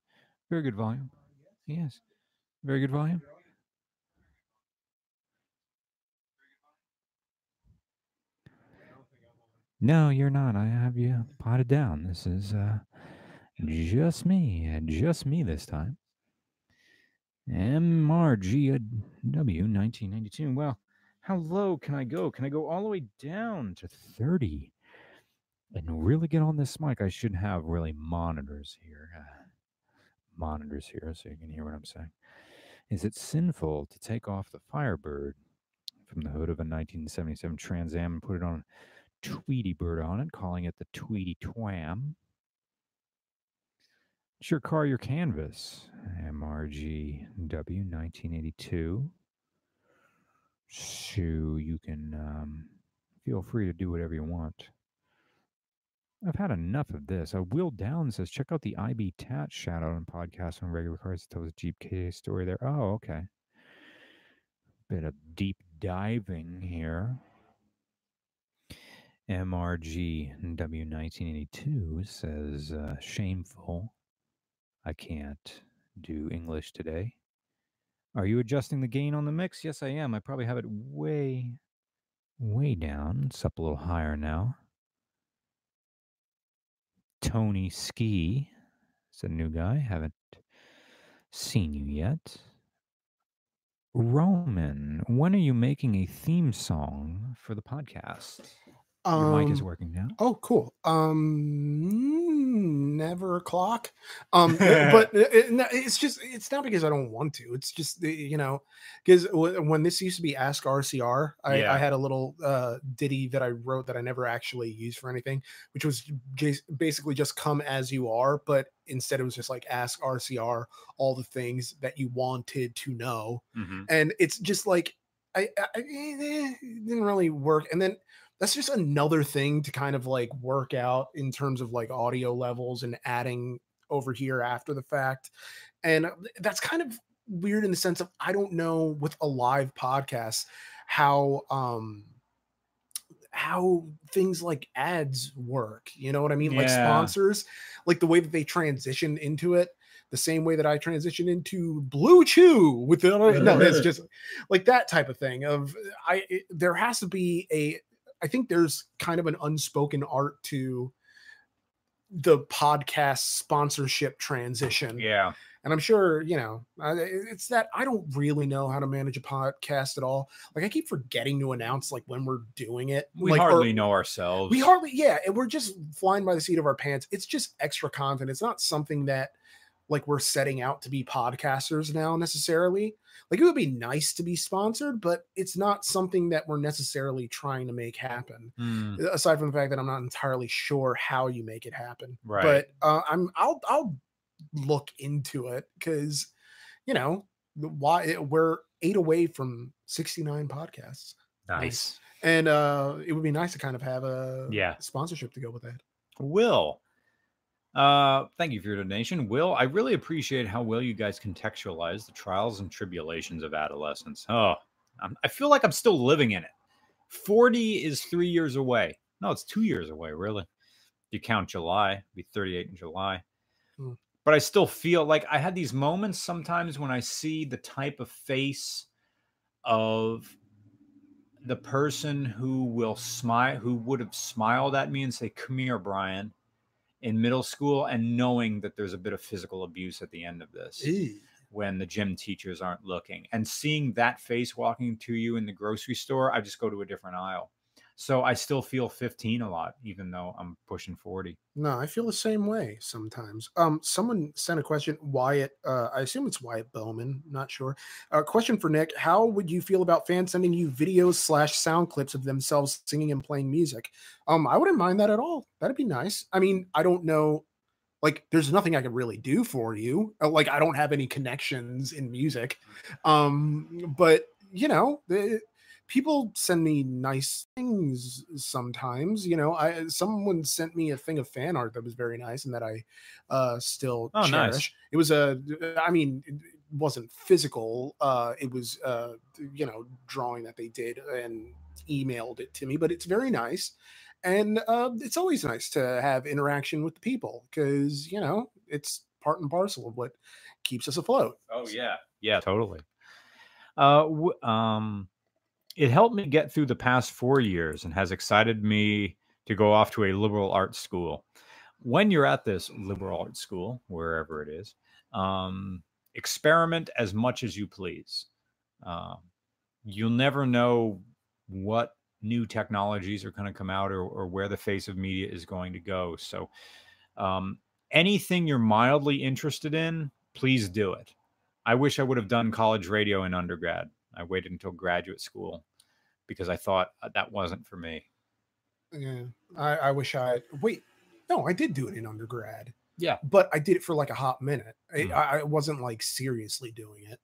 very good volume. Yes, very good volume. No, you're not. I have you potted down. This is uh, just me, uh, just me this time. MRGW 1992. Well, how low can I go? Can I go all the way down to 30 and really get on this mic? I should have really monitors here. Uh, monitors here so you can hear what I'm saying. Is it sinful to take off the Firebird from the hood of a 1977 Trans Am and put it on Tweety Bird on it, calling it the Tweety Twam. It's your car, your canvas. MRGW 1982. So you can um, feel free to do whatever you want. I've had enough of this. Uh, Will Down says, check out the IB Tat shout out on podcast on regular cars. Tell his Jeep K story there. Oh, okay. Bit of deep diving here. MRG W1982 says, uh, shameful. I can't do English today. Are you adjusting the gain on the mix? Yes, I am. I probably have it way, way down. It's up a little higher now. Tony Ski is a new guy. Haven't seen you yet. Roman, when are you making a theme song for the podcast? Your mic is Um, working now. oh, cool. Um, never o'clock. Um, uh, but uh, it, it's just it's not because I don't want to. It's just you know because when this used to be Ask RCR, I, Yeah. I had a little uh ditty that I wrote that I never actually used for anything, which was basically just come as you are, but instead it was just like Ask RCR all the things that you wanted to know Mm-hmm. and it's just like I, I I- eh, it didn't really work. And then that's just another thing to kind of like work out in terms of like audio levels and adding over here after the fact. And uh, that's kind of weird in the sense of I don't know with a live podcast how um how things like ads work. You know what I mean? Like sponsors, like the way that they transition into it, the same way that I transition into Blue Chew with the no, it's just like that type of thing. Of I, it- there has to be a. I think there's kind of an unspoken art to the podcast sponsorship transition Yeah. and I'm sure you know it's that I don't really know how to manage a podcast at all. Like I keep forgetting to announce like when we're doing it. We like, or- hardly know ourselves. we hardly yeah, and we're just flying by the seat of our pants. It's just extra content. It's not something that like we're setting out to be podcasters now necessarily. Like it would be nice to be sponsored, but it's not something that we're necessarily trying to make happen Hmm, aside from the fact that I'm not entirely sure how you make it happen. Right. But uh, I'm I'll I'll look into it because you know why it, we're eight away from 69 podcasts, nice. and uh, it would be nice to kind of have a Yeah. sponsorship to go with that. Will, uh, thank you for your donation. Will, I really appreciate how well you guys contextualize the trials and tribulations of adolescence. Oh, I'm, I feel like I'm still living in it. 40 is three years away. No, it's two years away, really. If You count July, be 38 in July. Hmm. But I still feel like I had these moments sometimes when I see the type of face of the person who will smile, who would have smiled at me and say, Come here, Brian, in middle school, and knowing that there's a bit of physical abuse at the end of this Ew. when the gym teachers aren't looking and seeing that face walking to you in the grocery store i just go to a different aisle so i still feel 15 a lot even though i'm pushing 40 No, I feel the same way sometimes. Um, someone sent a question. Wyatt, uh, I assume it's Wyatt Bowman. Not sure. A question for Nick: How would you feel about fans sending you videos slash sound clips of themselves singing and playing music? Um, I wouldn't mind that at all. That'd be nice. I mean, I don't know. Like, there's nothing I can really do for you. Uh, Like, I don't have any connections in music. Um, but you know, the, people send me nice things sometimes you know i someone sent me a thing of fan art that was very nice and that i uh still Oh, nice. cherish. It was a i mean it wasn't physical uh it was uh you know drawing that they did and emailed it to me but it's very nice. And uh it's always nice to have interaction with the people because you know it's part and parcel of what keeps us afloat. Oh yeah. Yeah totally. Uh w- um it helped me get through the past four years and has excited me to go off to a liberal arts school. When you're at this liberal arts school wherever it is um experiment as much as you please. Um you'll never know what new technologies are going to come out or, or where the face of media is going to go. So um anything you're mildly interested in please do it. I wish I would have done college radio in undergrad. I waited until graduate school because I thought uh, that wasn't for me. Yeah, I, I wish I wait. No, I did do it in undergrad. Yeah. but I did it for like a hot minute. I, Mm. I, I wasn't like seriously doing it.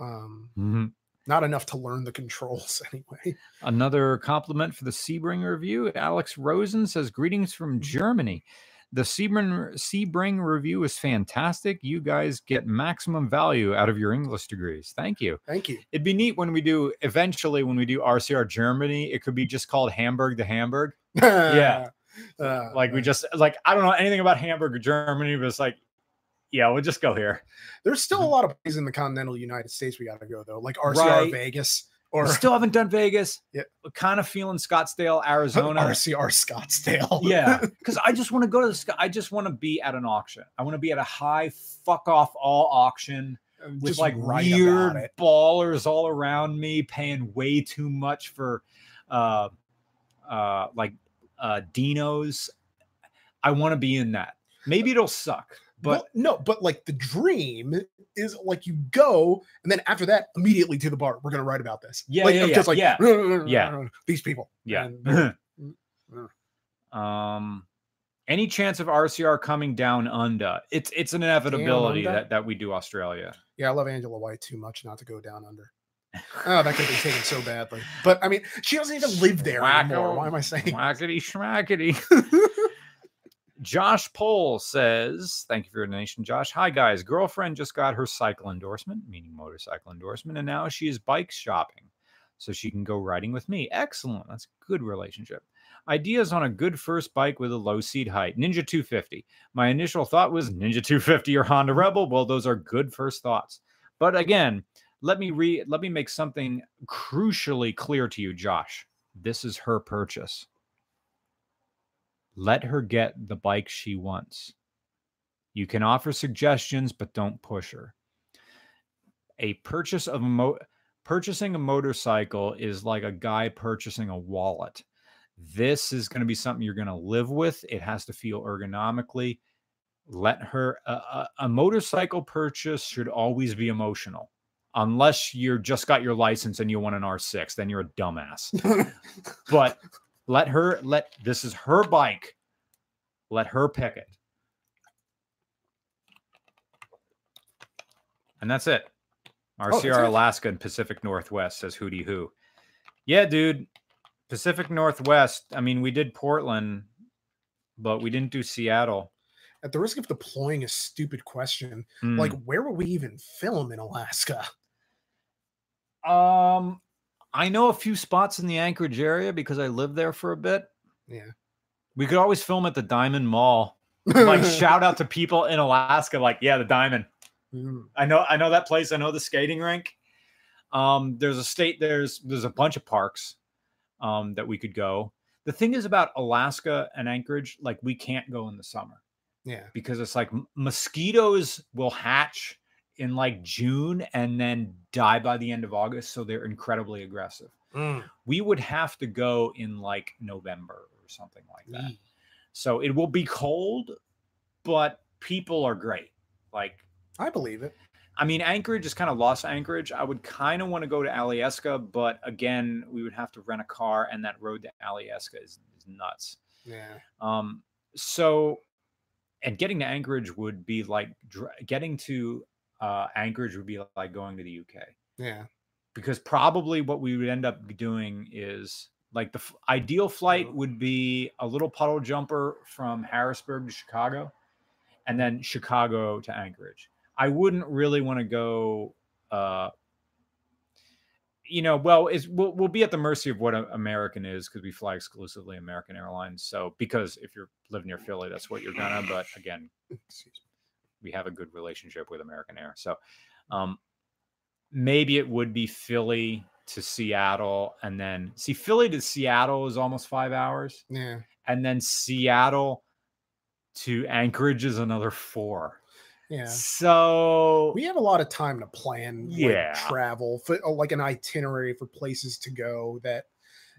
Um, Mhm. not enough to learn the controls anyway. Another compliment for the Sebring review. Alex Rosen says, Greetings from Germany. The Sebring, Sebring review is fantastic. You guys get maximum value out of your English degrees. Thank you. Thank you. It'd be neat when we do, eventually, when we do RCR Germany, it could be just called Hamburg to Hamburg. Yeah. Uh, Like we just, like, I don't know anything about Hamburg or Germany, but it's like, yeah, we'll just go here. there's still a lot of places in the continental United States we got to go though, like RCR Right. Vegas or We still haven't done Vegas. Yeah. We're kind of feeling Scottsdale, Arizona. RCR Scottsdale. yeah, because I just want to go to the. I just want to be at an auction. I want to be at a high fuck off all auction with Just like weird ballers all around me, paying way too much for, uh, uh, like uh, Dinos. I want to be in that. Maybe it'll suck, but Well, no, but like the dream is like you go and then after that immediately to the bar. We're gonna write about this. Yeah, like, yeah, yeah, just like yeah, yeah, yeah. these people. yeah. And um, any chance of RCR coming down under? It's it's an inevitability that that we do Australia. yeah, I love Angela White too much not to go down under. Oh, that could be taken so badly. But I mean, she doesn't even live there anymore. Why am I saying? Whackety schmackety. Josh Pohl says, Thank you for your donation, Josh. Hi, guys. Girlfriend just got her cycle endorsement, meaning motorcycle endorsement, and now she is bike shopping so she can go riding with me. Excellent. That's a good relationship. Ideas on a good first bike with a low seat height Ninja 250. My initial thought was Ninja 250 or Honda Rebel. Well, those are good first thoughts. But again, let me re let me make something crucially clear to you, Josh. This is her purchase let her get the bike she wants. You can offer suggestions, but don't push her. A purchase of a mo- purchasing a motorcycle is like a guy purchasing a wallet. This is going to be something you're going to live with. It has to feel ergonomically. Let her a, a, a motorcycle purchase should always be emotional. Unless you're just got your license and you want an R6, then you're a dumbass but let her let this is her bike let her pick it and that's it that's rcr it? alaska and pacific northwest says hootie who yeah dude pacific northwest i mean we did portland but we didn't do seattle At the risk of deploying a stupid question, Hmm. like where would we even film in Alaska? um I know a few spots in the Anchorage area because I lived there for a bit. Yeah. We could always film at the Dimond Mall. Like shout out to people in Alaska, like, yeah, the Dimond. Mm, I know I know that place. I know the skating rink. Um, there's a state, there's there's a bunch of parks um that we could go. The thing is about Alaska and Anchorage, like we can't go in the summer yeah. because it's like mosquitoes will hatch in like June and then die by the end of August. So they're incredibly aggressive. Mm, We would have to go in like November or something like that. yee. So it will be cold, but people are great. Like, I believe it. I mean, Anchorage is kind of lost Anchorage. I would kind of want to go to Alyeska, but again, we would have to rent a car, and that road to Alyeska is, is nuts. Yeah. Um, so, and getting to Anchorage would be like dr- getting to uh, Anchorage would be like going to the UK Yeah. because probably what we would end up doing is like the f- ideal flight would be a little puddle jumper from Harrisburg to Chicago and then Chicago to Anchorage. I wouldn't really want to go uh you know, well, is we'll, we'll be at the mercy of what American is because we fly exclusively American Airlines. So, because if you're live near Philly, that's what you're gonna. But again, Excuse we have a good relationship with American Air. So um, maybe it would be Philly to Seattle, and then see Philly to Seattle is almost five hours. Yeah. and then Seattle to Anchorage is another four. Yeah. So We have a lot of time to plan like, Yeah. travel for uh, like an itinerary for places to go that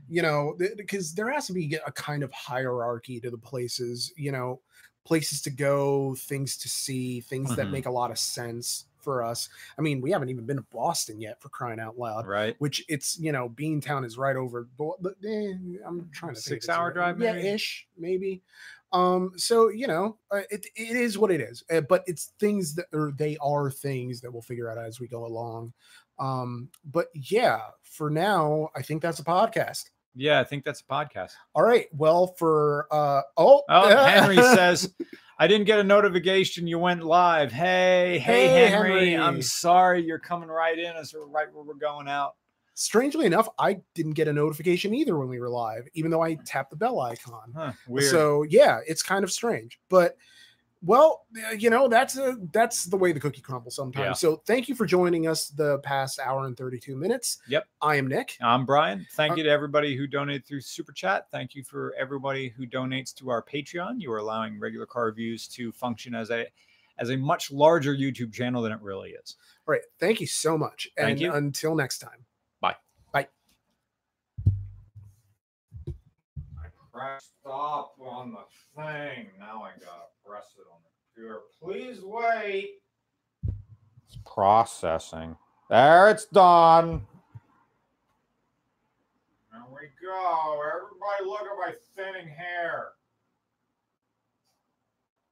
you know because there has to be a kind of hierarchy to the places you know places to go things to see things that Mhm. make a lot of sense for us. I mean we haven't even been to boston yet for crying out loud right, which it's you know beantown is right over Bo- but eh, i'm trying to Six hour right- drive, yeah ish maybe. Um so you know uh, it, it is what it is uh, but it's things that or they are things that we'll figure out as we go along. Um but yeah for now i think that's a podcast yeah, I think that's a podcast. all right well for uh oh Oh, Henry says. I didn't get a notification you went live. Hey, hey, Hey, Henry, Henry. I'm sorry you're coming right in as we're right where we're going out. strangely enough i didn't get a notification either when we were live even though i tapped the bell icon Huh, weird. So yeah, it's kind of strange, but well, uh, you know that's a that's the way the cookie crumbles sometimes. Yeah. So thank you for joining us the past hour and thirty two minutes. Yep. I am Nick. I'm Brian. Thank Uh, you to everybody who donated through Super Chat. Thank you for everybody who donates to our Patreon. You are allowing regular car reviews to function as a as a much larger YouTube channel than it really is. All right, thank you so much, Thank and you. until next time. I pressed stop on the thing. Now I gotta press it on the computer. Please wait. It's processing. There, it's done. There we go. Everybody, look at my thinning hair.